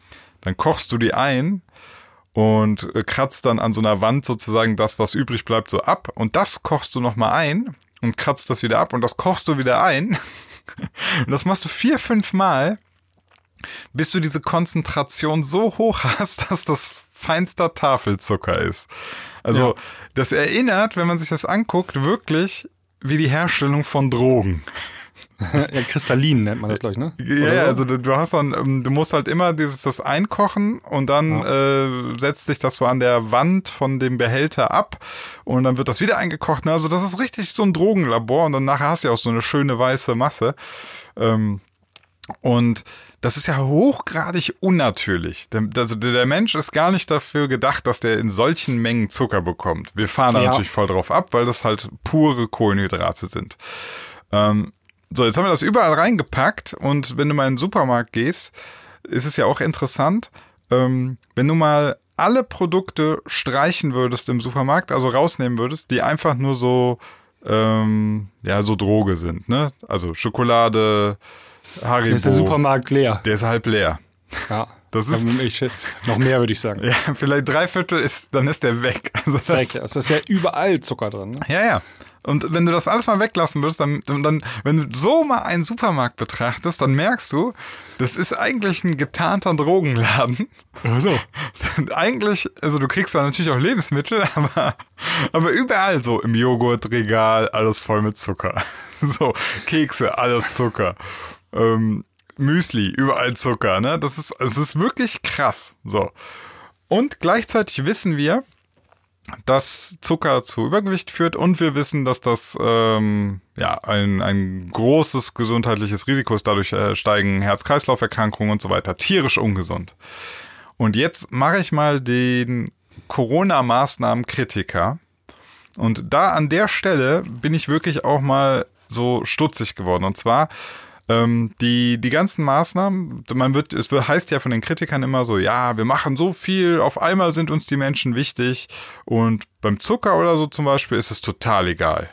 dann kochst du die ein und äh, kratzt dann an so einer Wand sozusagen das, was übrig bleibt, so ab und das kochst du nochmal ein und kratzt das wieder ab und das kochst du wieder ein. und das machst du vier, fünf Mal bis du diese Konzentration so hoch hast, dass das feinster Tafelzucker ist. Also Ja. das erinnert, wenn man sich das anguckt, wirklich wie die Herstellung von Drogen. ja, kristallin nennt man das, glaube ich, ne? Ja, ja, so? also du, du hast dann, ähm, du musst halt immer dieses das einkochen und dann äh, setzt sich das so an der Wand von dem Behälter ab und dann wird das wieder eingekocht. Ne? Also das ist richtig so ein Drogenlabor und dann nachher hast du ja auch so eine schöne weiße Masse. Ähm, und das ist ja hochgradig unnatürlich. Der, also der der Mensch ist gar nicht dafür gedacht, dass der in solchen Mengen Zucker bekommt. Wir fahren da Ja. natürlich voll drauf ab, weil das halt pure Kohlenhydrate sind. Ähm, so, jetzt haben wir das überall reingepackt und wenn du mal in den Supermarkt gehst, ist es ja auch interessant, ähm, wenn du mal alle Produkte streichen würdest im Supermarkt, also rausnehmen würdest, die einfach nur so, ähm, ja, so Droge sind, ne? Also Schokolade, Haribo. Dann ist der Supermarkt leer. Der ist halb leer. Ja. Das ist- Ähm, ich, noch mehr, würde ich sagen. Ja, vielleicht drei Viertel ist, dann ist der weg. Also das, Weg. Es ist ja überall Zucker drin. Ne? Ja, ja. Und wenn du das alles mal weglassen würdest, dann, dann, wenn du so mal einen Supermarkt betrachtest, dann merkst du, das ist eigentlich ein getarnter Drogenladen. So. eigentlich, also du kriegst da natürlich auch Lebensmittel, aber, aber überall so im Joghurtregal alles voll mit Zucker. So, Kekse, alles Zucker. Ähm, Müsli, überall Zucker, ne? Das ist, es ist wirklich krass. So. Und gleichzeitig wissen wir, dass Zucker zu Übergewicht führt und wir wissen, dass das ähm, ja ein, ein großes gesundheitliches Risiko ist. Dadurch äh, steigen Herz-Kreislauf-Erkrankungen und so weiter. Tierisch ungesund. Und jetzt mache ich mal den Corona-Maßnahmen-Kritiker. Und da an der Stelle bin ich wirklich auch mal so stutzig geworden. Und zwar ähm, die, die ganzen Maßnahmen, man wird, es heißt ja von den Kritikern immer so, ja, wir machen so viel, auf einmal sind uns die Menschen wichtig. Und beim Zucker oder so zum Beispiel ist es total egal.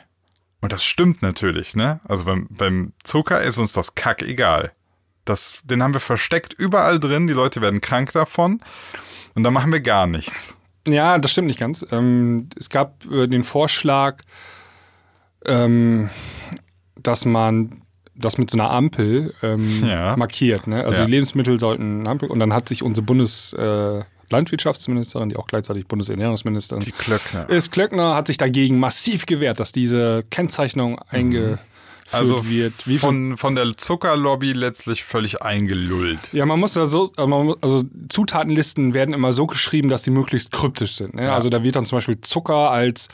Und das stimmt natürlich, ne? Also beim, beim Zucker ist uns das Kack egal. Das, den haben wir versteckt überall drin, die Leute werden krank davon. Und da machen wir gar nichts. Ja, das stimmt nicht ganz. Ähm, es gab äh, den Vorschlag, ähm, dass man das mit so einer Ampel ähm, Ja. markiert. Ne? Also Ja. die Lebensmittel sollten eine Ampel und dann hat sich unsere Bundeslandwirtschaftsministerin, die auch gleichzeitig Bundesernährungsministerin Die Klöckner. ist, Klöckner, hat sich dagegen massiv gewehrt, dass diese Kennzeichnung eingeführt Also wird. Wie von, von der Zuckerlobby letztlich völlig eingelullt. Ja, man muss da so, also also Zutatenlisten werden immer so geschrieben, dass die möglichst kryptisch sind. Ne? Also da wird dann zum Beispiel Zucker als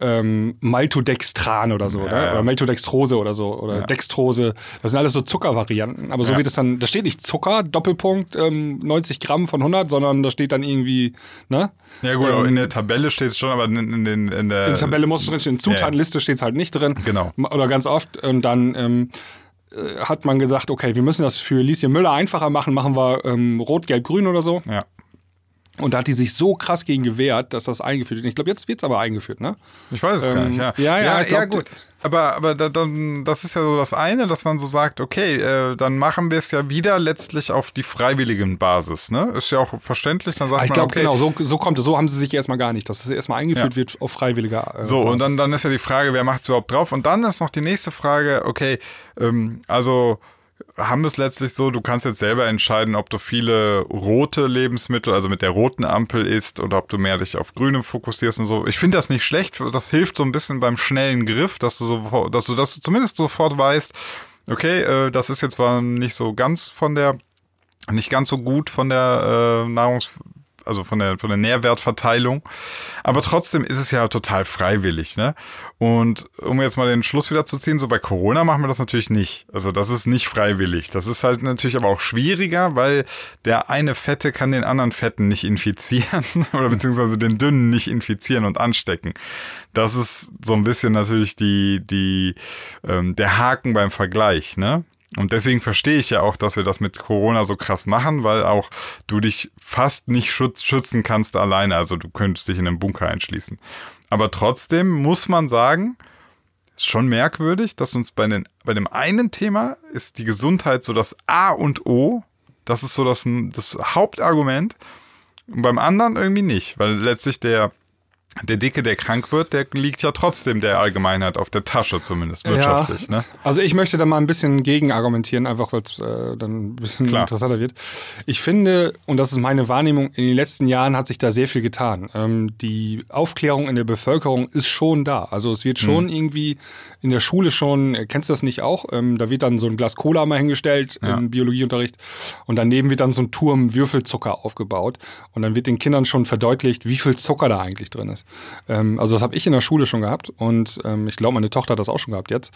ähm, Maltodextran oder so, ja. oder Maltodextrose oder so, oder Dextrose. Das sind alles so Zuckervarianten. Aber so wird es dann, da steht nicht Zucker, Doppelpunkt, ähm, 90 Gramm von 100, sondern da steht dann irgendwie, ne? Ja gut, Ähm, in der Tabelle steht es schon, aber in, in, den- in der In der Tabelle muss drin stehen, in Zutatenliste steht es halt nicht drin. Genau. Oder ganz oft. Und dann ähm, äh, hat man gesagt, okay, wir müssen das für Lieschen Müller einfacher machen, machen wir ähm, rot, gelb, grün oder so. Ja. Und da hat die sich so krass gegen gewehrt, dass das eingeführt wird. Ich glaube, jetzt wird es aber eingeführt, ne? Ich weiß es gar Ähm, nicht, ja. ja, ja, ich glaub, gut. Aber, aber da, dann, das ist ja so das eine, dass man so sagt, okay, äh, dann machen wir es ja wieder letztlich auf die freiwilligen Basis, ne? Ist ja auch verständlich, dann sagt Ah, Ich man, glaube, okay, genau, so, so kommt es. So haben sie sich erstmal gar nicht, dass es erstmal eingeführt Ja. wird auf freiwilliger äh, So, und dann, Basis. dann ist ja die Frage, wer macht es überhaupt drauf? Und dann ist noch die nächste Frage, okay, ähm, also haben es letztlich so, du kannst jetzt selber entscheiden, ob du viele rote Lebensmittel, also mit der roten Ampel isst oder ob du mehr dich auf grüne fokussierst und so. Ich finde das nicht schlecht, das hilft so ein bisschen beim schnellen Griff, dass du so, dass du das zumindest sofort weißt, okay, äh, das ist jetzt zwar nicht so ganz von der, nicht ganz so gut von der äh, Nahrungs also von der, von der Nährwertverteilung. Aber trotzdem ist es ja total freiwillig, ne? Und um jetzt mal den Schluss wieder zu ziehen, so bei Corona machen wir das natürlich nicht. Also das ist nicht freiwillig. Das ist halt natürlich aber auch schwieriger, weil der eine Fette kann den anderen Fetten nicht infizieren oder beziehungsweise den dünnen nicht infizieren und anstecken. Das ist so ein bisschen natürlich die, die, ähm, der Haken beim Vergleich, ne? Und deswegen verstehe ich ja auch, dass wir das mit Corona so krass machen, weil auch du dich fast nicht schütz schützen kannst alleine. Also du könntest dich in einen Bunker einschließen. Aber trotzdem muss man sagen, ist schon merkwürdig, dass uns bei, den, bei dem einen Thema ist die Gesundheit so das A und O. Das ist so das, das Hauptargument. Und beim anderen irgendwie nicht, weil letztlich der, der Dicke, der krank wird, der liegt ja trotzdem der Allgemeinheit auf der Tasche zumindest wirtschaftlich. Ne? Also ich möchte da mal ein bisschen gegen argumentieren, einfach weil es äh, dann ein bisschen Klar. interessanter wird. Ich finde, und das ist meine Wahrnehmung, in den letzten Jahren hat sich da sehr viel getan. Ähm, die Aufklärung in der Bevölkerung ist schon da. Also es wird schon irgendwie in der Schule schon, äh, kennst du das nicht auch? Ähm, da wird dann so ein Glas Cola mal hingestellt Ja. im Biologieunterricht und daneben wird dann so ein Turm Würfelzucker aufgebaut und dann wird den Kindern schon verdeutlicht, wie viel Zucker da eigentlich drin ist. Ähm, also das habe ich in der Schule schon gehabt und ähm, ich glaube, meine Tochter hat das auch schon gehabt jetzt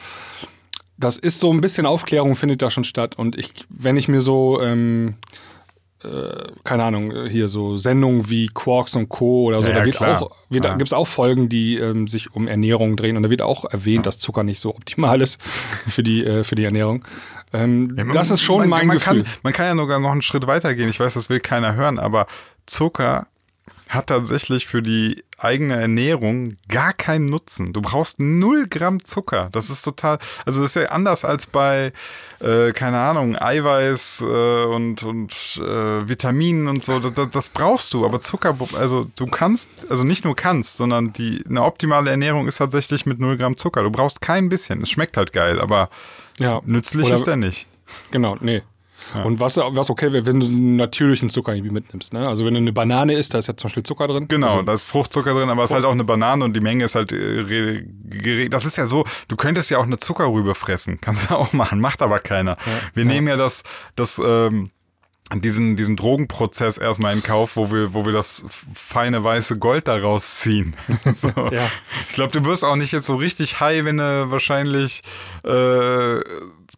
das ist so ein bisschen Aufklärung findet da schon statt. Und ich, wenn ich mir so, ähm, äh, keine Ahnung, hier so Sendungen wie Quarks und Co. oder so, Ja, da ja, wird klar. auch, wird, Ja. gibt es auch Folgen, die ähm, sich um Ernährung drehen. Und da wird auch erwähnt, dass Zucker nicht so optimal ist für die, äh, für die Ernährung. Ähm, das ist schon man, mein man Gefühl. Kann, man kann ja sogar noch einen Schritt weiter gehen. Ich weiß, das will keiner hören, aber Zucker hat tatsächlich für die eigene Ernährung gar keinen Nutzen. Du brauchst null Gramm Zucker. Das ist total, also das ist ja anders als bei, äh, keine Ahnung, Eiweiß äh, und, und äh, Vitaminen und so. Das, das brauchst du, aber Zucker, also du kannst, also nicht nur kannst, sondern die eine optimale Ernährung ist tatsächlich mit null Gramm Zucker. Du brauchst kein bisschen. Es schmeckt halt geil, aber Ja. nützlich Oder- ist der nicht. Genau, nee. Und was, was okay wäre, wenn du einen natürlichen Zucker irgendwie mitnimmst. Ne? Also wenn du eine Banane isst, da ist ja zum Beispiel Zucker drin. Genau, Also, da ist Fruchtzucker drin, aber es ist halt auch eine Banane und die Menge ist halt äh, re- gere- Das ist ja so, du könntest ja auch eine Zuckerrübe fressen. Kannst du auch machen, macht aber keiner. Wir nehmen ja das, das, ähm, diesen, diesen Drogenprozess erstmal in Kauf, wo wir, wo wir das feine weiße Gold daraus ziehen. so. ja. Ich glaube, du wirst auch nicht jetzt so richtig high, wenn du wahrscheinlich, äh,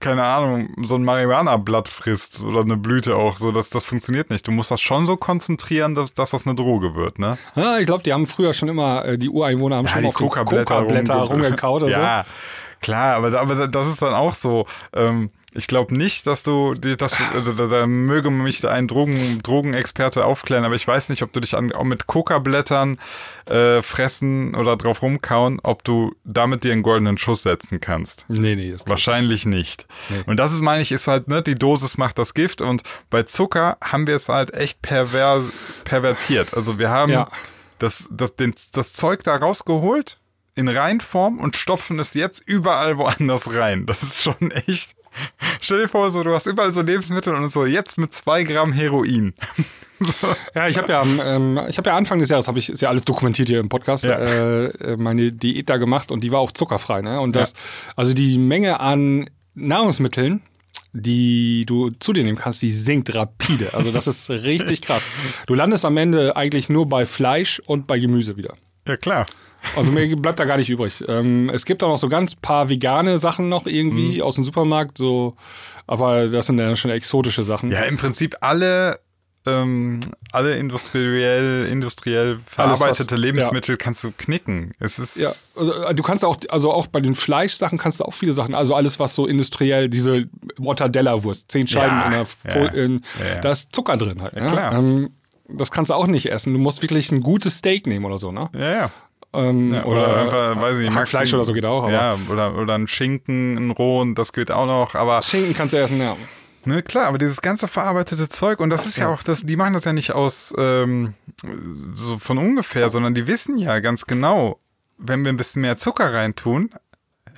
keine Ahnung, so ein Marihuana-Blatt frisst oder eine Blüte auch. So, das, das funktioniert nicht. Du musst das schon so konzentrieren, dass, dass das eine Droge wird, ne? Ja, ich glaube, die haben früher schon immer, äh, die Ureinwohner haben ja, schon auf Coca-Blätter Coca rumgekaut oder ja, so. Klar, aber, aber das ist dann auch so. Ähm, ich glaube nicht, dass du, dass du, also da, da möge mich ein Drogen, Drogenexperte aufklären, aber ich weiß nicht, ob du dich an, auch mit Coca-Blättern äh, fressen oder drauf rumkauen, ob du damit dir einen goldenen Schuss setzen kannst. Nee, nee. Das Wahrscheinlich nicht. Nee. Und das ist, meine ich, ist halt, ne, die Dosis macht das Gift und bei Zucker haben wir es halt echt pervers, pervertiert. Also wir haben ja. das, das, den, das Zeug da rausgeholt in Reinform und stopfen es jetzt überall woanders rein. Das ist schon echt Stell dir vor, so, du hast überall so Lebensmittel und so, jetzt mit zwei Gramm Heroin. so. Ja, ich habe ja, ähm, ich habe ja Anfang des Jahres, habe ich, ist ja alles dokumentiert hier im Podcast, ja. äh, äh meine Diät da gemacht und die war auch zuckerfrei. Ne? Und das, ja. also die Menge an Nahrungsmitteln, die du zu dir nehmen kannst, die sinkt rapide. Also das ist richtig krass. Du landest am Ende eigentlich nur bei Fleisch und bei Gemüse wieder. Ja, klar. Also mir bleibt da gar nicht übrig. Ähm, es gibt auch noch so ganz paar vegane Sachen noch irgendwie mhm. aus dem Supermarkt, so, aber das sind ja schon exotische Sachen. Ja, im Prinzip alle ähm, alle industriell, industriell verarbeitete was, Lebensmittel ja. kannst du knicken. Es ist ja, also, du kannst auch, also auch bei den Fleischsachen kannst du auch viele Sachen, also alles, was so industriell, diese Mortadella-Wurst, zehn Scheiben ja, in der Fol in, da ist Zucker drin halt. Ja, klar. Ähm, das kannst du auch nicht essen. Du musst wirklich ein gutes Steak nehmen oder so, ne? Ja, ja. Ähm, ja, oder, oder, einfach, weiß ich nicht, Fleisch oder so geht auch. Aber. Ja, oder, oder ein Schinken, ein Rohen, das geht auch noch. Aber Schinken kannst du essen, ja. Ne, klar, aber dieses ganze verarbeitete Zeug, und das ist ja, ja auch, das, die machen das ja nicht aus ähm, so von ungefähr, sondern die wissen ja ganz genau, wenn wir ein bisschen mehr Zucker reintun,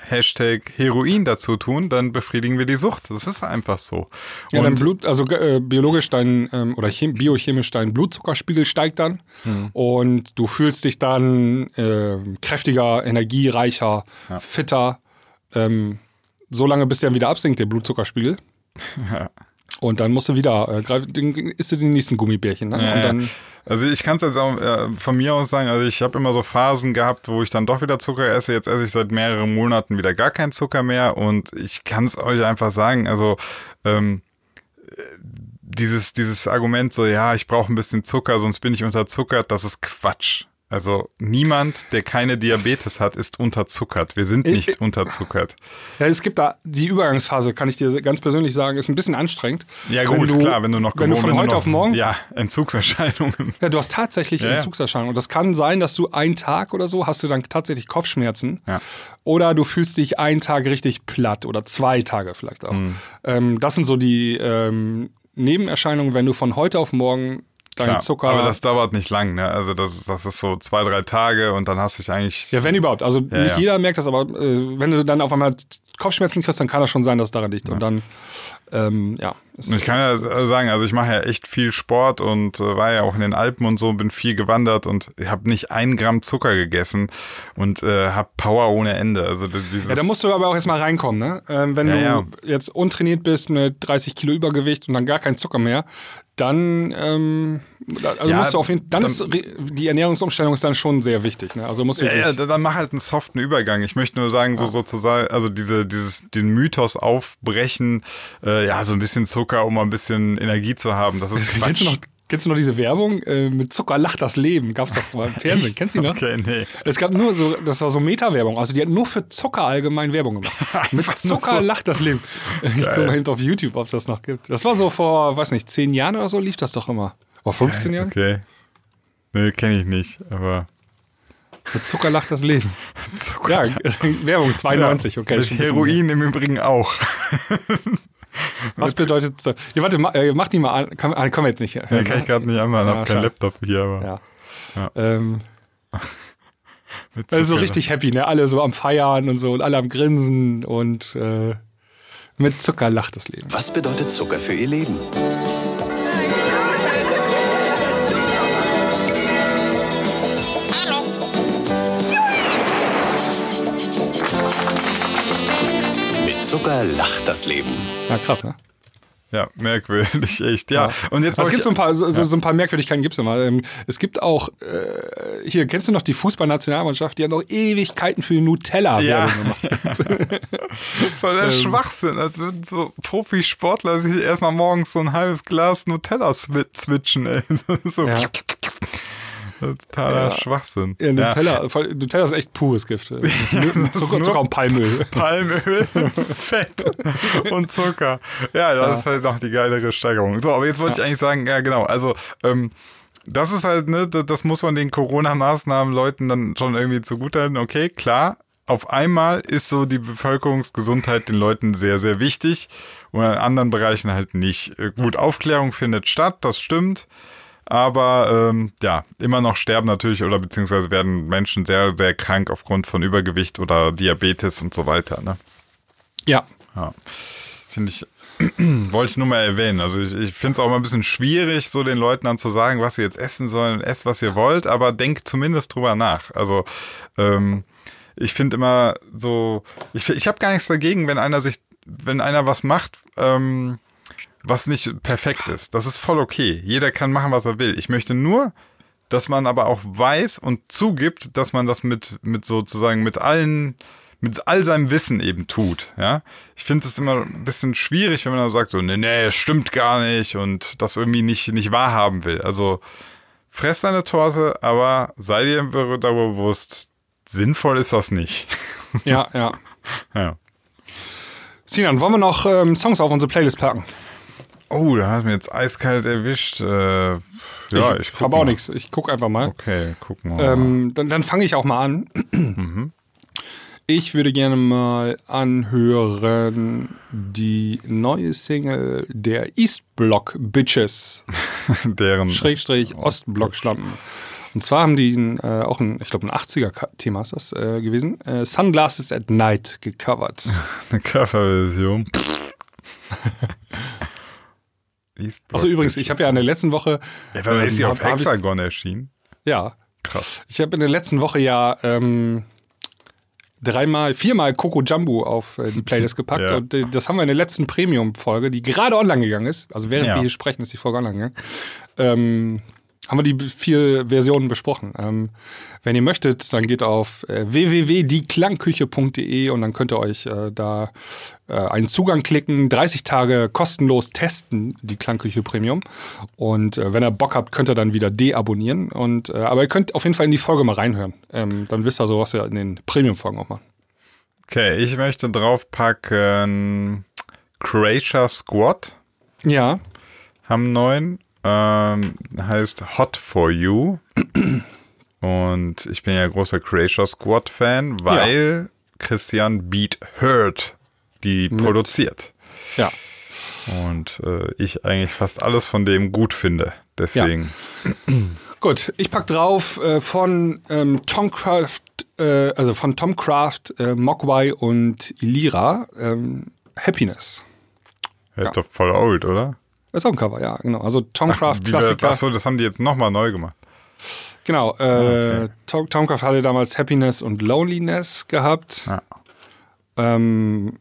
Hashtag Heroin dazu tun, dann befriedigen wir die Sucht. Das ist einfach so. Ja, dein Blut, also äh, biologisch dein ähm, oder biochemisch dein Blutzuckerspiegel steigt dann mhm. und du fühlst dich dann äh, kräftiger, energiereicher, ja. fitter. Ähm, so lange bis der wieder absinkt, der Blutzuckerspiegel. Ja. Und dann musst du wieder, äh, isst du die nächsten Gummibärchen. Ne? Ja, dann, also ich kann es jetzt auch äh, von mir aus sagen, also ich habe immer so Phasen gehabt, wo ich dann doch wieder Zucker esse. Jetzt esse ich seit mehreren Monaten wieder gar keinen Zucker mehr und ich kann es euch einfach sagen, also ähm, dieses, dieses Argument so, ja, ich brauche ein bisschen Zucker, sonst bin ich unterzuckert, das ist Quatsch. Also niemand, der keine Diabetes hat, ist unterzuckert. Wir sind nicht ich, unterzuckert. Ja, es gibt da die Übergangsphase, kann ich dir ganz persönlich sagen, ist ein bisschen anstrengend. Ja gut, du, klar, wenn du noch wenn du von heute noch, auf morgen ja Entzugserscheinungen. Ja, du hast tatsächlich ja, Entzugserscheinungen. Und das kann sein, dass du einen Tag oder so hast du dann tatsächlich Kopfschmerzen. Ja. Oder du fühlst dich einen Tag richtig platt oder zwei Tage vielleicht auch. Mhm. Ähm, das sind so die ähm, Nebenerscheinungen, wenn du von heute auf morgen dein Klar, Zucker. Aber das dauert nicht lang, ne? Also das, das ist so zwei, drei Tage und dann hast du dich eigentlich. Ja, wenn überhaupt. Also ja, nicht ja. jeder merkt das, aber äh, wenn du dann auf einmal Kopfschmerzen kriegst, dann kann das schon sein, dass es daran liegt. Ja. Und dann, ähm, ja. Ich kann ja sagen, also ich mache ja echt viel Sport und äh, war ja auch in den Alpen und so, bin viel gewandert und habe nicht ein Gramm Zucker gegessen und äh, habe Power ohne Ende. Also ja, da musst du aber auch erstmal reinkommen, ne? Ähm, wenn du jetzt untrainiert bist mit 30 Kilo Übergewicht und dann gar kein Zucker mehr, dann, ähm, also ja, musst du auf jeden dann, dann ist die Ernährungsumstellung ist dann schon sehr wichtig. Ne? Also musst du ja, ja, dann mach halt einen soften Übergang. Ich möchte nur sagen, so sozusagen, also diese, dieses, den Mythos aufbrechen, äh, ja, so ein bisschen Zucker, um ein bisschen Energie zu haben. Das ist Quatsch. Noch, Kennst du noch diese Werbung? Äh, mit Zucker lacht das Leben. Gab's doch mal im Fernsehen. Kennst du die noch? Okay, nee. Es gab nur so, das war so Meta-Werbung. Also die hat nur für Zucker allgemein Werbung gemacht. mit Zucker so. lacht das Leben. Geil. Ich gucke mal hinter auf YouTube, ob es das noch gibt. Das war so vor, weiß nicht, zehn Jahren oder so lief das doch immer. Vor 15 Jahren? Okay. Nee, kenne ich nicht, aber. Mit Zucker lacht das Leben. Zucker. Ja, Werbung 92, okay. Mit Heroin im Übrigen auch. Was bedeutet das? Ja, warte, mach, äh, mach die mal an. Kann, ah, komm jetzt nicht. Ja, kann ich gerade nicht anmachen, ja, hab keinen Laptop hier, aber. Ja. ja. Ähm, also richtig happy, ne? Alle so am Feiern und so und alle am Grinsen und äh, mit Zucker lacht das Leben. Was bedeutet Zucker für ihr Leben? Zucker lacht das Leben. Ja, krass, ne? Ja, merkwürdig, echt, ja. Ja. Und jetzt es gibt so ich- ein paar, so, so- so ein paar Merkwürdigkeiten gibt's immer. Ähm, Es gibt auch, äh, hier, kennst du noch die Fußballnationalmannschaft? Die hat noch Ewigkeiten für Nutella Ja. Gemacht. Voll Ähm. der Schwachsinn, als würden so Profisportler sich erstmal morgens so ein halbes Glas Nutella swi- switchen, ey. so. Ja. Totaler Ja. Schwachsinn. Ja, Nutella, voll- Nutella ist echt pures Gift. ist Zucker, Zucker und Palmöl. Palmöl, Fett und Zucker. Ja, das Ja. ist halt noch die geilere Steigerung. So, aber jetzt wollte Ja. ich eigentlich sagen, ja genau, also ähm, das ist halt, ne, das, das muss man den Corona-Maßnahmen Leuten dann schon irgendwie zugutehalten. Okay, klar, auf einmal ist so die Bevölkerungsgesundheit den Leuten sehr, sehr wichtig und in anderen Bereichen halt nicht. Äh, Gut, Aufklärung findet statt, das stimmt. Aber ähm, ja, immer noch sterben natürlich oder beziehungsweise werden Menschen sehr, sehr krank aufgrund von Übergewicht oder Diabetes und so weiter. Ne? Ja. Ja, finde ich, wollte ich nur mal erwähnen. Also ich, ich finde es auch mal ein bisschen schwierig, so den Leuten dann zu sagen, was sie jetzt essen sollen. Esst, was ihr wollt, aber denkt zumindest drüber nach. Also ähm, ich finde immer so, ich, ich habe gar nichts dagegen, wenn einer sich, wenn einer was macht, ähm, was nicht perfekt ist. Das ist voll okay. Jeder kann machen, was er will. Ich möchte nur, dass man aber auch weiß und zugibt, dass man das mit, mit sozusagen mit allen, mit all seinem Wissen eben tut. Ja, ich finde es immer ein bisschen schwierig, wenn man dann sagt so, nee, nee, es stimmt gar nicht und das irgendwie nicht, nicht wahrhaben will. Also fress deine Torte, aber sei dir darüber bewusst, sinnvoll ist das nicht. Ja, ja. ja. Sinan, wollen wir noch ähm, Songs auf unsere Playlist packen? Oh, da hat mir jetzt eiskalt erwischt. Äh, ja, ich, guck habe auch nichts. Ich gucke einfach mal. Okay, gucken wir mal. Ähm, dann dann fange ich auch mal an. Ich würde gerne mal anhören die neue Single der Eastblock Bitches, Deren Schrägstrich Ostblock Schlampen. Und zwar haben die äh, auch ein, ich glaube, ein 80er-Thema ist das äh, gewesen, äh, Sunglasses at Night gecovert. eine Coverversion. Also übrigens, ich habe ja in der letzten Woche. Ja, aber ist die ähm, auf Hexagon erschienen? Ja, Krass. Ich habe in der letzten Woche ja ähm, dreimal, viermal Coco Jumbo auf äh, die Playlist gepackt Ja. und äh, das haben wir in der letzten Premium-Folge, die gerade online gegangen ist, also während Ja. wir hier sprechen, ist die Folge online gegangen, ähm, haben wir die vier Versionen besprochen. Ähm, wenn ihr möchtet, dann geht auf äh, www.dieklangküche.de und dann könnt ihr euch äh, da äh, einen Zugang klicken, 30 Tage kostenlos testen, die Klangküche Premium. Und äh, wenn ihr Bock habt, könnt ihr dann wieder deabonnieren. Und, äh, aber ihr könnt auf jeden Fall in die Folge mal reinhören. Ähm, dann wisst ihr so, was ihr in den Premium-Folgen auch macht. Okay, ich möchte draufpacken Croatia Squad. Ja, Haben neun. Ähm, heißt Hot for You. Und ich bin ja großer Croatia Squad Fan, weil Christian Beat Hurt die produziert. ja. Und äh, ich eigentlich fast alles von dem gut finde. Deswegen. Gut, ich pack drauf äh, von ähm, Tom Craft, äh, also von Tom Craft, äh, Mogwai und Ilira, ähm, Happiness. Er ist doch voll old, oder? Ist auch ein Cover, ja, genau. Also Tom Craft Wie wir- Klassiker. Ach so, das haben die jetzt nochmal neu gemacht. Genau, äh, Tom, Tom Craft hatte damals Happiness und Loneliness gehabt. Ja. Ähm,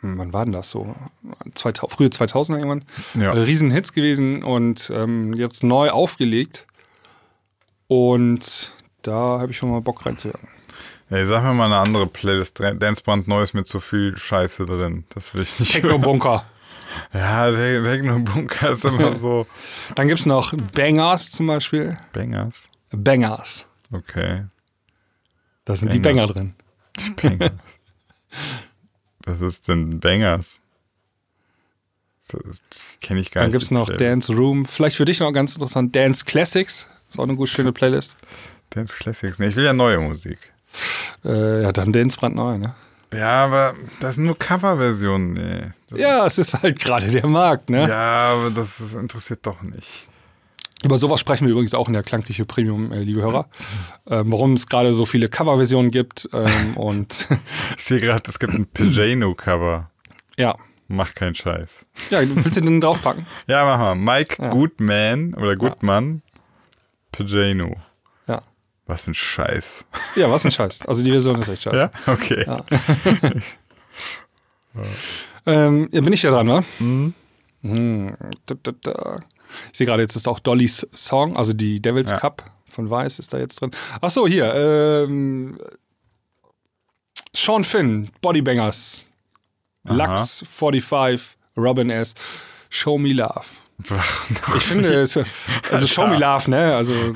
hm, wann war denn das so? 2000, frühe 2000er irgendwann. Ja. Äh, Riesenhits gewesen und ähm, jetzt neu aufgelegt. Und da habe ich schon mal Bock reinzuhören. Ey, sag mir mal eine andere Playlist. Danceband Neues mit so viel Scheiße drin. Das will ich nicht. Techno-Bunker. Ja, Techno-Bunker ist immer so. Dann gibt es noch Bangers zum Beispiel. Bangers. Bangers. Okay. Da sind die Bangers. Banger drin. Bangers. Was ist denn Bangers? Das kenne ich gar Dann nicht. gibt es die noch Playlist. Dance Room. Vielleicht für dich noch ganz interessant. Dance Classics. Ist auch eine gute, schöne Playlist. Dance Classics. Nee, ich will ja neue Musik. Äh, ja, dann Dance brandneu, ne? Ja, aber das sind nur Coverversionen. Nee. Das Ja, es ist halt gerade der Markt, ne? Ja, aber das ist, interessiert doch nicht. Über sowas sprechen wir übrigens auch in der Klangküche Premium, äh, liebe Hörer. Ähm, warum es gerade so viele Coverversionen gibt ähm, und Ich sehe gerade, es gibt ein Pajano-Cover. ja. Mach keinen Scheiß. Ja, willst du den draufpacken? Ja, mach mal. Mike Ja. Goodman oder Goodman. Pajano. Ja. Was ein Scheiß. Ja, was ein Scheiß. Also die Version ist echt scheiße. Ja? Okay. Ja. Ähm, ja, bin ich ja dran, ne? Mhm. Hm, da, da, da. Ich sehe gerade, jetzt ist auch Dollys Song, also die Devil's Ja. Cup von Vice ist da jetzt drin. Ach so, hier. Ähm, Sean Finn, Bodybangers. Lux 45, Robin S. Show Me Love. Ich finde, also Show Me Love, ne? Also,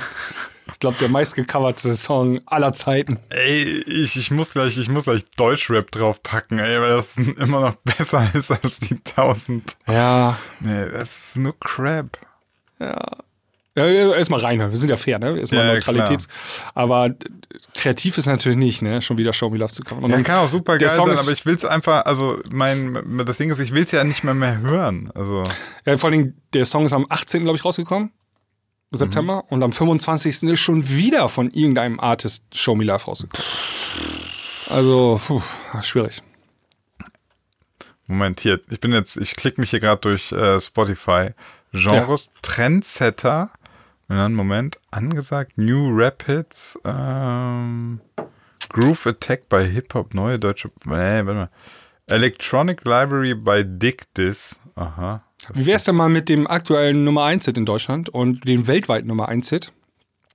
ich glaube, der meistgecoverte Song aller Zeiten. Ey, ich, ich muss gleich, ich muss gleich Deutschrap draufpacken, ey, weil das immer noch besser ist als die 1000. Ja. Nee, das ist nur Crap. Ja. Ja, erstmal reinhören. Wir sind ja fair, ne? Erstmal Ja, Neutralitäts. Aber kreativ ist natürlich nicht, ne? Schon wieder Show Me Love zu covern. Ja, kann auch super geil Song sein, aber ich will's einfach, also mein, das Ding ist, ich will's ja nicht mehr mehr hören. Also, Ja, vor allem, der Song ist am 18. glaube ich rausgekommen. September. Mhm. Und am 25. ist schon wieder von irgendeinem Artist Show Me Love rausgekommen. Also, puh, schwierig. Moment, hier, ich bin jetzt, ich klicke mich hier gerade durch äh, Spotify. Genres, Trendsetter, und dann, Moment, angesagt, New Rapids, ähm, Groove Attack bei Hip-Hop, neue deutsche, nee, warte mal. Electronic Library bei Dick Dis, aha. Wie wär's denn mal mit dem aktuellen Nummer 1-Hit in Deutschland und dem weltweiten Nummer 1-Hit?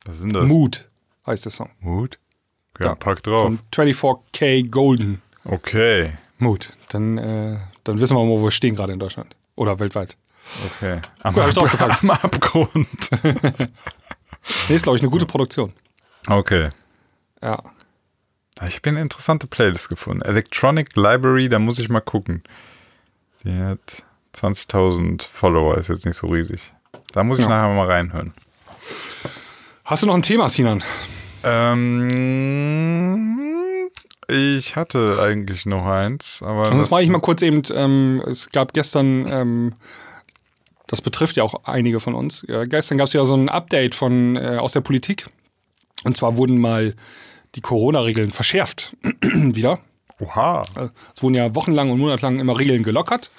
Was sind das? Mood heißt der Song. Mut? Ja, pack drauf. Von 24K Golden. Okay, Mut. Dann, äh, dann wissen wir mal, wo wir stehen gerade in Deutschland. Oder weltweit. okay. Am, Gut, ich draufgepackt. am Abgrund. Nee, ist, glaube ich, eine gute Produktion. Okay. Ja. Ich habe eine interessante Playlist gefunden. Electronic Library, da muss ich mal gucken. Die hat 20.000 Follower, ist jetzt nicht so riesig. Da muss ich Ja. nachher mal reinhören. Hast du noch ein Thema, Sinan? Ähm, ich hatte eigentlich noch eins, aber Sonst das, mache ich mal kurz eben, ähm, es gab gestern, ähm, das betrifft ja auch einige von uns, ja, gestern gab es ja so ein Update von, äh, aus der Politik. Und zwar wurden mal die Corona-Regeln verschärft wieder. oha, Äh, Es wurden ja wochenlang und monatelang immer Regeln gelockert.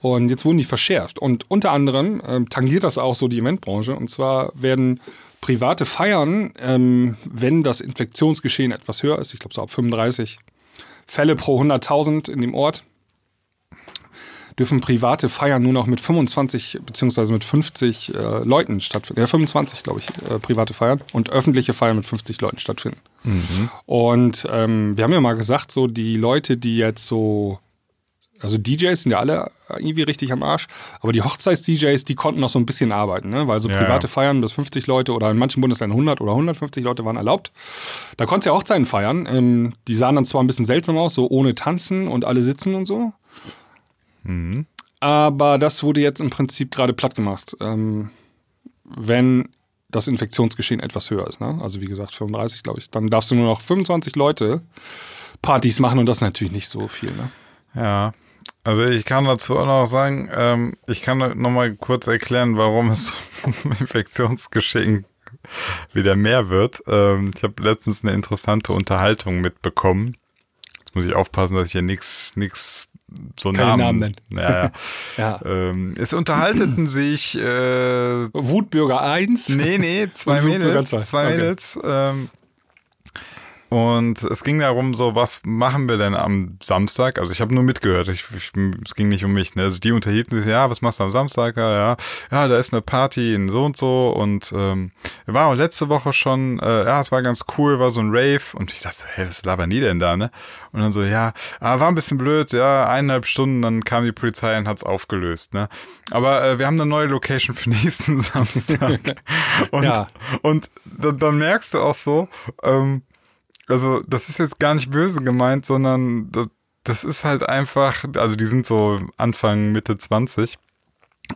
Und jetzt wurden die verschärft. Und unter anderem ähm, tangiert das auch so die Eventbranche. Und zwar werden private Feiern, ähm, wenn das Infektionsgeschehen etwas höher ist, ich glaube so ab 35 Fälle pro 100.000 in dem Ort, dürfen private Feiern nur noch mit 25 beziehungsweise mit 50 äh, Leuten stattfinden. Ja, 25, glaube ich, äh, private Feiern und öffentliche Feiern mit 50 Leuten stattfinden. Und ähm, wir haben ja mal gesagt, so die Leute, die jetzt so, also DJs sind ja alle irgendwie richtig am Arsch, aber die Hochzeits-DJs, die konnten noch so ein bisschen arbeiten, ne? weil so private ja. Feiern bis 50 Leute oder in manchen Bundesländern 100 oder 150 Leute waren erlaubt. Da konntest du ja Hochzeiten feiern. Ähm, die sahen dann zwar ein bisschen seltsam aus, so ohne Tanzen und alle sitzen und so. Aber das wurde jetzt im Prinzip gerade platt gemacht. Ähm, wenn das Infektionsgeschehen etwas höher ist, ne? also wie gesagt 35, glaube ich, dann darfst du nur noch 25 Leute Partys machen und das natürlich nicht so viel. Ne? ja. Also ich kann dazu auch noch sagen, ähm, ich kann noch mal kurz erklären, warum es Infektionsgeschehen wieder mehr wird. Ähm, ich habe letztens eine interessante Unterhaltung mitbekommen. Jetzt muss ich aufpassen, dass ich hier nichts nix so Keine Namen, Namen nennen. Ja, ja. Ähm, es unterhalteten sich äh, Wutbürger 1. Nee, nee, zwei Mädels. zwei. Zwei Okay. Mädels. Ähm, und es ging darum, so, was machen wir denn am Samstag? Also ich habe nur mitgehört, ich, ich, es ging nicht um mich. Ne? Also die unterhielten sich, ja, was machst du am Samstag? Ja, ja, ja da ist eine Party in so und so. Und ähm, war auch letzte Woche schon, äh, ja, es war ganz cool, war so ein Rave. Und ich dachte, hey, was labern die denn da, ne? Und dann so, ja, ah, war ein bisschen blöd, ja, eineinhalb Stunden, dann kam die Polizei und hat's aufgelöst, ne? Aber äh, wir haben eine neue Location für nächsten Samstag. und Ja. und dann, dann merkst du auch so, ähm, also das ist jetzt gar nicht böse gemeint, sondern das, ist halt einfach, also die sind so Anfang, Mitte 20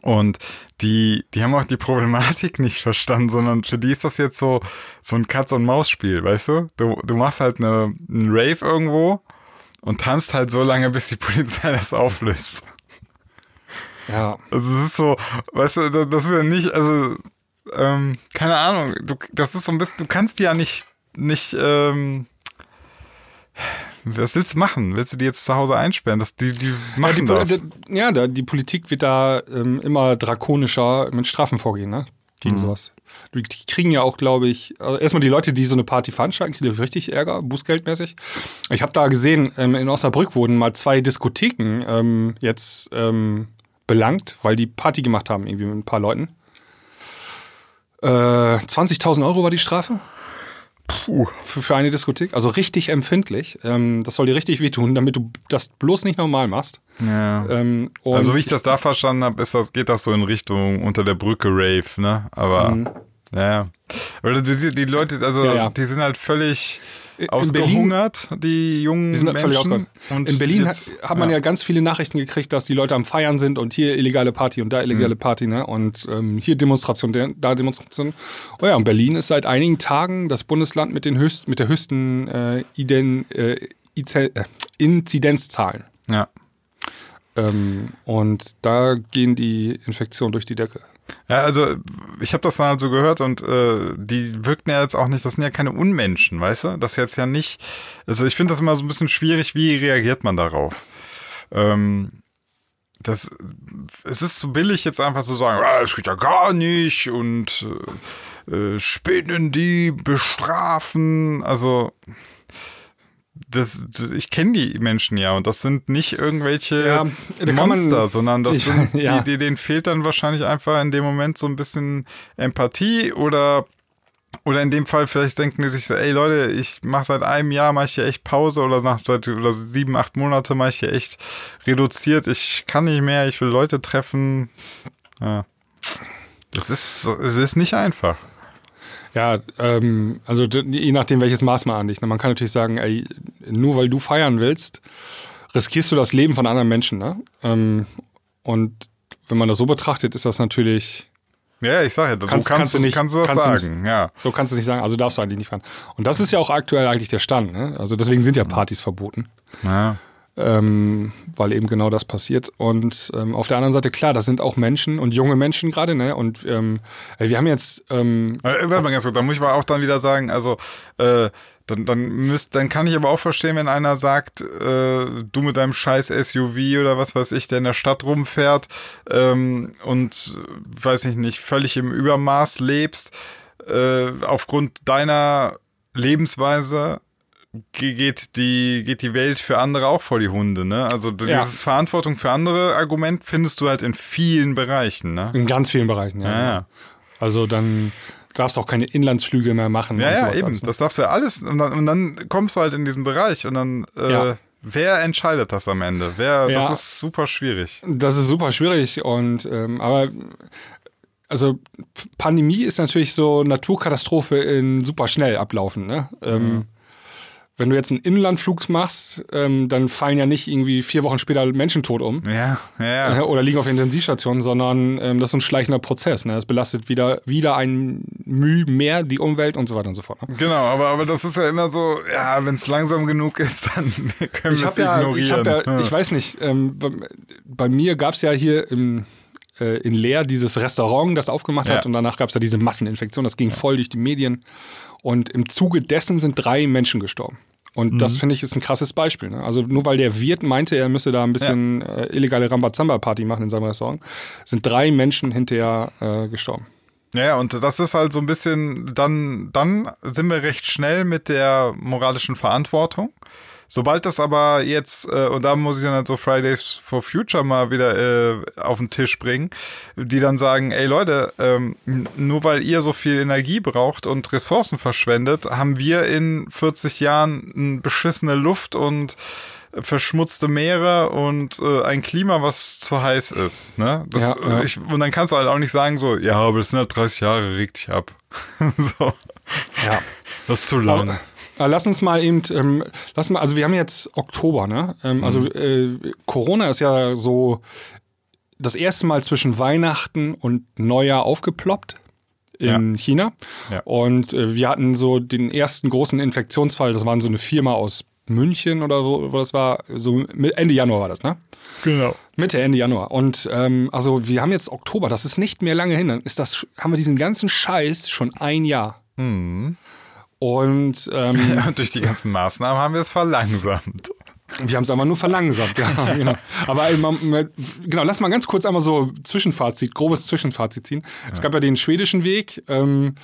und die, die haben auch die Problematik nicht verstanden, sondern für die ist das jetzt so, so ein Katz-und-Maus-Spiel, weißt du? Du, du machst halt eine, einen Rave irgendwo und tanzt halt so lange, bis die Polizei das auflöst. Ja. Also es ist so, weißt du, da- das ist ja nicht, also, ähm, keine Ahnung, du, das ist so ein bisschen, du kannst die ja nicht, nicht, ähm, was willst du machen? Willst du die jetzt zu Hause einsperren? Das, die, die Ja, machen die, das. ja, die Politik wird da ähm, immer drakonischer mit Strafen vorgehen. Ne? gegen sowas. Die kriegen ja auch, glaube ich, also erstmal die Leute, die so eine Party veranstalten, kriegen richtig Ärger, Bußgeldmäßig. Ich habe da gesehen, ähm, in Osnabrück wurden mal zwei Diskotheken ähm, jetzt ähm, belangt, weil die Party gemacht haben, irgendwie mit ein paar Leuten. Äh, 20.000 Euro war die Strafe. Puh. Für, für eine Diskothek. Also richtig empfindlich. Ähm, das soll dir richtig wehtun, damit du das bloß nicht normal machst. Ja. Ähm, und Also wie ich das da verstanden habe, ist das, geht das so in Richtung unter der Brücke Rave, ne? Aber Mhm. ja. Siehst, die Leute, also Ja, ja. die sind halt völlig In ausgehungert, die jungen Die sind völlig Menschen. ausgegangen. Und In Berlin hat, jetzt- hat man ja. ganz viele Nachrichten gekriegt, dass die Leute am Feiern sind und hier illegale Party und da Mhm. illegale Party, ne? Und ähm, hier Demonstration, da Demonstration. Oh ja, und Berlin ist seit einigen Tagen das Bundesland mit den höchst, mit der höchsten äh, Iden, äh, äh, Inzidenzzahlen. Ja. Ähm, und da gehen die Infektionen durch die Decke. Ja, also ich habe das dann halt so gehört und äh, die wirkten ja jetzt auch nicht, das sind ja keine Unmenschen, weißt du? Das ist jetzt ja nicht, also ich finde das immer so ein bisschen schwierig, wie reagiert man darauf? Ähm, das, es ist so billig jetzt einfach zu sagen, ah, das geht ja gar nicht und äh, Spinnen, die bestrafen, also das, ich kenne die Menschen ja und das sind nicht irgendwelche Ja, kann man- Monster, sondern das Ich- sind ja. die, die, denen fehlt dann wahrscheinlich einfach in dem Moment so ein bisschen Empathie oder oder in dem Fall vielleicht denken die sich so, ey Leute, ich mache seit einem Jahr mache ich hier echt Pause oder nach seit oder sieben, acht Monate mache ich hier echt reduziert. Ich kann nicht mehr, ich will Leute treffen. Ja. Das ist, es ist nicht einfach. Ja, ähm, also je nachdem, welches Maß man anlegt. ne? Man kann natürlich sagen, ey, nur weil du feiern willst, riskierst du das Leben von anderen Menschen. Ne? Ähm, und wenn man das so betrachtet, ist das natürlich, Ja, ich sage ja, so Kannst- kannst, du nicht- kannst du das kannst du sagen, ja. so kannst du nicht sagen, also darfst du eigentlich nicht feiern. Und das ist ja auch aktuell eigentlich der Stand. Ne? Also deswegen sind ja Partys verboten. ja. Ähm, weil eben genau das passiert. Und ähm, auf der anderen Seite, klar, das sind auch Menschen und junge Menschen gerade, ne? Und ähm, wir haben jetzt, ähm, Äh, Warte mal ganz kurz, da muss ich aber auch dann wieder sagen, also äh, dann, dann müsst, dann kann ich aber auch verstehen, wenn einer sagt, äh, du mit deinem scheiß SUV oder was weiß ich, der in der Stadt rumfährt ähm, und äh, weiß ich nicht, völlig im Übermaß lebst, äh, aufgrund deiner Lebensweise geht die, geht die Welt für andere auch vor die Hunde, ne? Also Ja. dieses Verantwortung für andere Argument findest du halt in vielen Bereichen, ne? in ganz vielen Bereichen, ja. Ja, ja. Also dann darfst du auch keine Inlandsflüge mehr machen. Ja, ja, eben. alles, ne? Das darfst du ja alles. Und dann, und dann kommst du halt in diesen Bereich und dann, äh, Ja. wer entscheidet das am Ende? Wer, Ja. Das ist super schwierig. Das ist super schwierig und ähm, aber also Pandemie ist natürlich so Naturkatastrophe in super schnell ablaufen. Ne? Ähm, Wenn du jetzt einen Inlandflug machst, ähm, dann fallen ja nicht irgendwie vier Wochen später Menschen tot um. Ja, ja, ja. äh, oder liegen auf Intensivstationen, sondern ähm, das ist so ein schleichender Prozess. Ne? Das belastet wieder, wieder ein Mühe mehr die Umwelt und so weiter und so fort. Ne? Genau, aber, aber das ist ja immer so, ja, wenn es langsam genug ist, dann können wir es ja, ignorieren. ich, hab ja, ich weiß nicht, ähm, bei, bei mir gab es ja hier im, äh, in Leer dieses Restaurant, das aufgemacht hat Ja. und danach gab es ja diese Masseninfektion, das ging voll durch die Medien und im Zuge dessen sind drei Menschen gestorben. Und Mhm. das finde ich ist ein krasses Beispiel. Ne? Also nur weil der Wirt meinte, er müsse da ein bisschen äh, illegale Rambazamba-Party machen in seinem Restaurant, sind drei Menschen hinterher äh, gestorben. Ja, ja, und das ist halt so ein bisschen, dann, dann sind wir recht schnell mit der moralischen Verantwortung. Sobald das aber jetzt, äh, und da muss ich dann halt so Fridays for Future mal wieder äh, auf den Tisch bringen, die dann sagen, ey Leute, ähm, nur weil ihr so viel Energie braucht und Ressourcen verschwendet, haben wir in 40 Jahren beschissene Luft und verschmutzte Meere und äh, ein Klima, was zu heiß ist. Ne? Das, Ja, ja. Ich, und dann kannst du halt auch nicht sagen so, ja, aber das sind halt 30 Jahre, reg dich ab. so, Ja. das ist zu lang. Aber lass uns mal eben, ähm, lass mal, also wir haben jetzt Oktober, ne? Ähm, Also äh, Corona ist ja so das erste Mal zwischen Weihnachten und Neujahr aufgeploppt in China. Ja. Und äh, wir hatten so den ersten großen Infektionsfall, das waren so eine Firma aus München oder so, wo das war, so Ende Januar war das, ne? Genau. Mitte, Ende Januar. Und ähm, also wir haben jetzt Oktober, das ist nicht mehr lange hin, dann ist das, haben wir diesen ganzen Scheiß schon ein Jahr. Und ähm, Und durch die ganzen Maßnahmen haben wir es verlangsamt. Wir haben es einfach nur verlangsamt, ja, genau. Aber genau, lass mal ganz kurz einmal so Zwischenfazit, grobes Zwischenfazit ziehen. Ja. Es gab ja den schwedischen Weg, ähm,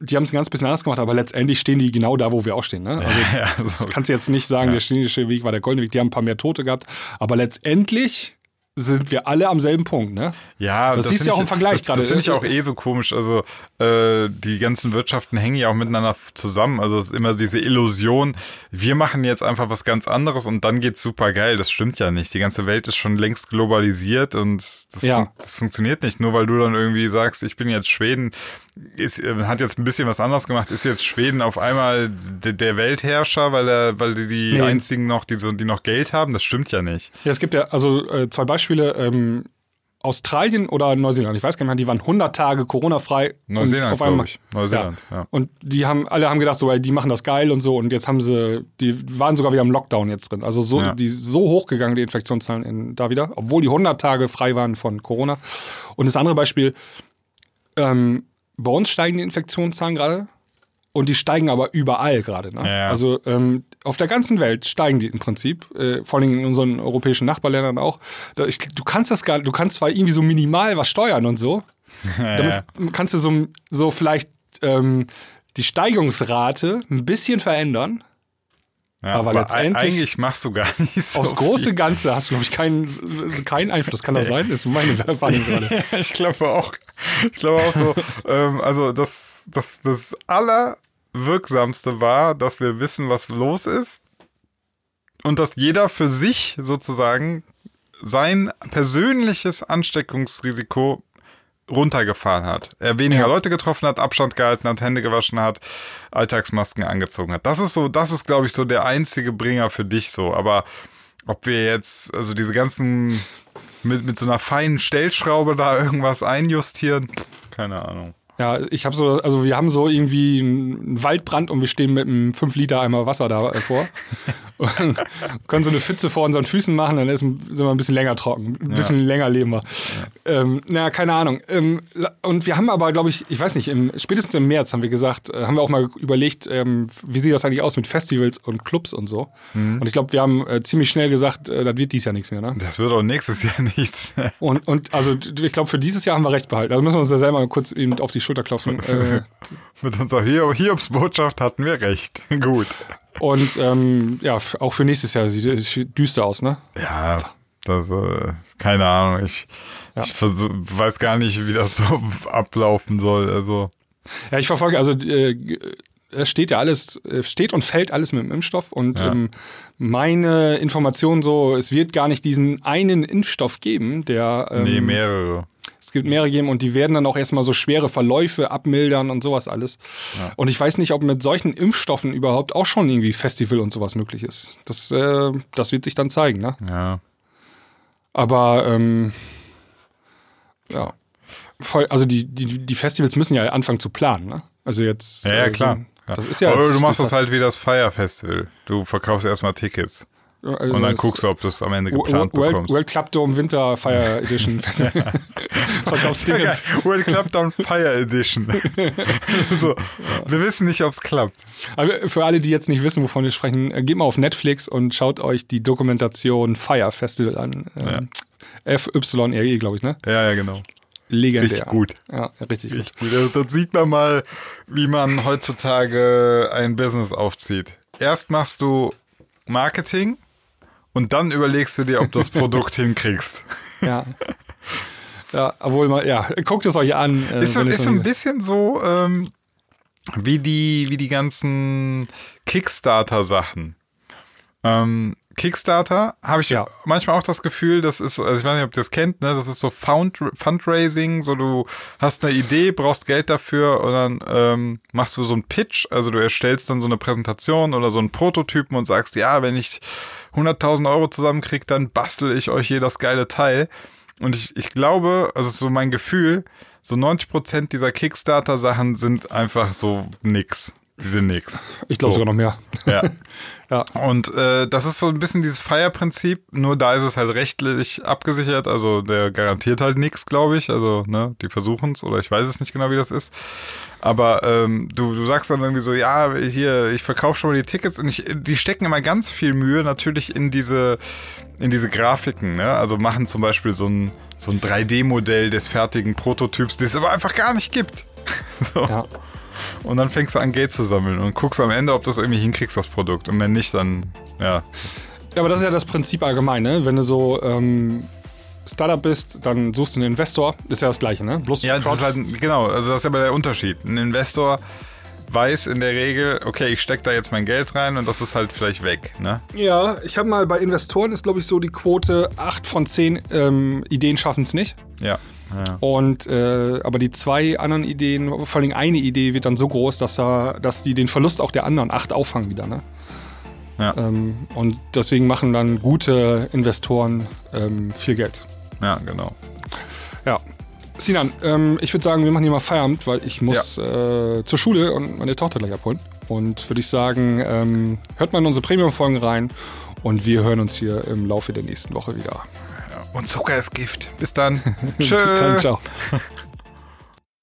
die haben es ein ganz bisschen anders gemacht, aber letztendlich stehen die genau da, wo wir auch stehen. Ne? Also ja, das kannst du jetzt nicht sagen, ja. der schwedische Weg war der goldene Weg, die haben ein paar mehr Tote gehabt, aber letztendlich sind wir alle am selben Punkt, ne? Ja, das, das siehst du ja auch im Vergleich gerade. Das, das finde ich auch eh so komisch. Also äh, die ganzen Wirtschaften hängen ja auch miteinander zusammen. Also es ist immer diese Illusion, wir machen jetzt einfach was ganz anderes und dann geht's super geil. Das stimmt ja nicht. Die ganze Welt ist schon längst globalisiert und das, ja. fun das funktioniert nicht. Nur weil du dann irgendwie sagst, ich bin jetzt Schweden, ist, äh, hat jetzt ein bisschen was anderes gemacht, ist jetzt Schweden auf einmal de, der Weltherrscher, weil er, weil die, die nee. einzigen noch, die, so, die noch Geld haben. Das stimmt ja nicht. Ja, es gibt ja also äh, zwei Beispiele. Ähm, Australien oder Neuseeland, ich weiß gar nicht mehr, die waren 100 Tage Corona-frei. Neuseeland, glaube ich. Neuseeland, ja. ja. Und die haben, alle haben gedacht, so, ey, die machen das geil und so. Und jetzt haben sie, die waren sogar wieder im Lockdown jetzt drin. Also so, ja. die so hochgegangen, die Infektionszahlen in, da wieder, obwohl die 100 Tage frei waren von Corona. Und das andere Beispiel, ähm, bei uns steigen die Infektionszahlen gerade und die steigen aber überall gerade. Ne? Ja. Also ähm, auf der ganzen Welt steigen die im Prinzip, äh, vor allem in unseren europäischen Nachbarländern auch. Ich, du kannst das gar, du kannst zwar irgendwie so minimal was steuern und so. Damit kannst du so, so vielleicht ähm, die Steigungsrate ein bisschen verändern. Ja, aber, aber letztendlich. Eigentlich machst du gar nicht so. Aufs große Ganze hast du, glaube ich, keinen, keinen Einfluss. Kann das sein? Das ist meine Erfahrung gerade. ich glaube auch. Ich glaube auch so. ähm, also, das, das, das Allerwirksamste war, dass wir wissen, was los ist. Und dass jeder für sich sozusagen sein persönliches Ansteckungsrisiko runtergefahren hat. Er weniger ja. Leute getroffen hat, Abstand gehalten hat, Hände gewaschen hat, Alltagsmasken angezogen hat. Das ist so, das ist, glaube ich, so der einzige Bringer für dich so. Aber ob wir jetzt, also diese ganzen, mit, mit so einer feinen Stellschraube da irgendwas einjustieren, keine Ahnung. Ja, ich habe so, also wir haben so irgendwie einen Waldbrand und wir stehen mit einem 5 Liter Eimer Wasser davor. Äh, können so eine Pfütze vor unseren Füßen machen, dann ist, sind wir ein bisschen länger trocken, ein bisschen ja. länger leben wir. Ja. Ähm, naja, keine Ahnung. Ähm, und wir haben aber, glaube ich, ich weiß nicht, im, spätestens im März haben wir gesagt, äh, haben wir auch mal überlegt, ähm, wie sieht das eigentlich aus mit Festivals und Clubs und so. Mhm. Und ich glaube, wir haben äh, ziemlich schnell gesagt, äh, das wird dieses Jahr nichts mehr. Ne? Das wird auch nächstes Jahr nichts mehr. Und, und also ich glaube, für dieses Jahr haben wir recht behalten. Also müssen wir uns ja selber kurz eben auf die Schulter klopfen. Äh, mit unserer Hiobsbotschaft hatten wir recht. Gut. Und ähm, ja, auch für nächstes Jahr sieht es düster aus, ne? Ja, das, äh, keine Ahnung. Ich, ja. ich versuch, weiß gar nicht, wie das so ablaufen soll. Also. Ja, ich verfolge, also äh, es steht ja alles, steht und fällt alles mit dem Impfstoff und ja. ähm, meine Information so, es wird gar nicht diesen einen Impfstoff geben, der. Ähm, nee, mehrere. Es gibt mehrere geben und die werden dann auch erstmal so schwere Verläufe abmildern und sowas alles. Ja. Und ich weiß nicht, ob mit solchen Impfstoffen überhaupt auch schon irgendwie Festival und sowas möglich ist. Das, äh, das wird sich dann zeigen, ne? Ja. Aber ähm, ja. Voll, also die, die, die Festivals müssen ja anfangen zu planen, ne? Also jetzt. Ja, ja klar. Ja. Das ist ja. Aber du machst das halt wie das Fire Festival. Du verkaufst erstmal Tickets. Also und dann guckst du, ob du es am Ende geplant World, bekommst. World Club Dome Winter Fire Edition. Verkaufstickets. World Club Dome Fire Edition. so, wir wissen nicht, ob es klappt. Aber für alle, die jetzt nicht wissen, wovon wir sprechen, äh, geht mal auf Netflix und schaut euch die Dokumentation Fire Festival an. Ähm, ja. FYRE, glaube ich, ne? Ja, ja, genau. Legendär. Richtig gut. Ja, richtig, richtig gut. gut. Also, dort sieht man mal, wie man heutzutage ein Business aufzieht. Erst machst du Marketing und dann überlegst du dir, ob du das Produkt hinkriegst. Ja. Ja, obwohl man, ja, guckt es euch an. Äh, ist so, ist so ein bisschen so ähm, wie, die, wie die ganzen Kickstarter-Sachen. Ähm, Kickstarter habe ich ja. manchmal auch das Gefühl, das ist, also ich weiß nicht, ob ihr das kennt, ne, das ist so Fund, Fundraising, so du hast eine Idee, brauchst Geld dafür und dann ähm, machst du so einen Pitch, also du erstellst dann so eine Präsentation oder so einen Prototypen und sagst, ja, wenn ich 100.000 Euro zusammenkriege, dann bastel ich euch hier das geile Teil. Und ich, ich glaube, also so mein Gefühl, so 90 Prozent dieser Kickstarter-Sachen sind einfach so nix. Die sind nix. Ich glaube So. sogar noch mehr. Ja. Ja. Und äh, das ist so ein bisschen dieses Feierprinzip, nur da ist es halt rechtlich abgesichert, also der garantiert halt nichts, glaube ich. Also, ne, die versuchen es oder ich weiß es nicht genau, wie das ist. Aber ähm, du, du sagst dann irgendwie so, ja, hier, ich verkaufe schon mal die Tickets und ich, die stecken immer ganz viel Mühe natürlich in diese, in diese Grafiken, ne? Also machen zum Beispiel so ein, so ein 3D-Modell des fertigen Prototyps, das es aber einfach gar nicht gibt. so. Ja. Und dann fängst du an, Geld zu sammeln und guckst am Ende, ob du es irgendwie hinkriegst, das Produkt. Und wenn nicht, dann, ja. Ja, aber das ist ja das Prinzip allgemein, ne? Wenn du so ähm, Startup bist, dann suchst du einen Investor. Ist ja das Gleiche, ne? Bloß Ja, das ist halt, genau, also das ist aber der Unterschied. Ein Investor weiß in der Regel, okay, ich stecke da jetzt mein Geld rein und das ist halt vielleicht weg, ne? Ja, ich habe mal bei Investoren ist, glaube ich, so die Quote 8 von 10 ähm, Ideen schaffen es nicht. Ja. ja. Und äh, aber die zwei anderen Ideen, vor allem eine Idee wird dann so groß, dass er, dass die den Verlust auch der anderen acht auffangen wieder, ne? Ja. Ähm, und deswegen machen dann gute Investoren ähm, viel Geld. Ja, genau. Ja. Sinan, ähm, ich würde sagen, wir machen hier mal Feierabend, weil ich muss äh, zur Schule und meine Tochter gleich abholen. Und würde ich sagen, ähm, hört mal in unsere Premium-Folgen rein und wir hören uns hier im Laufe der nächsten Woche wieder. Und Zucker ist Gift. Bis dann. Bis dann, ciao.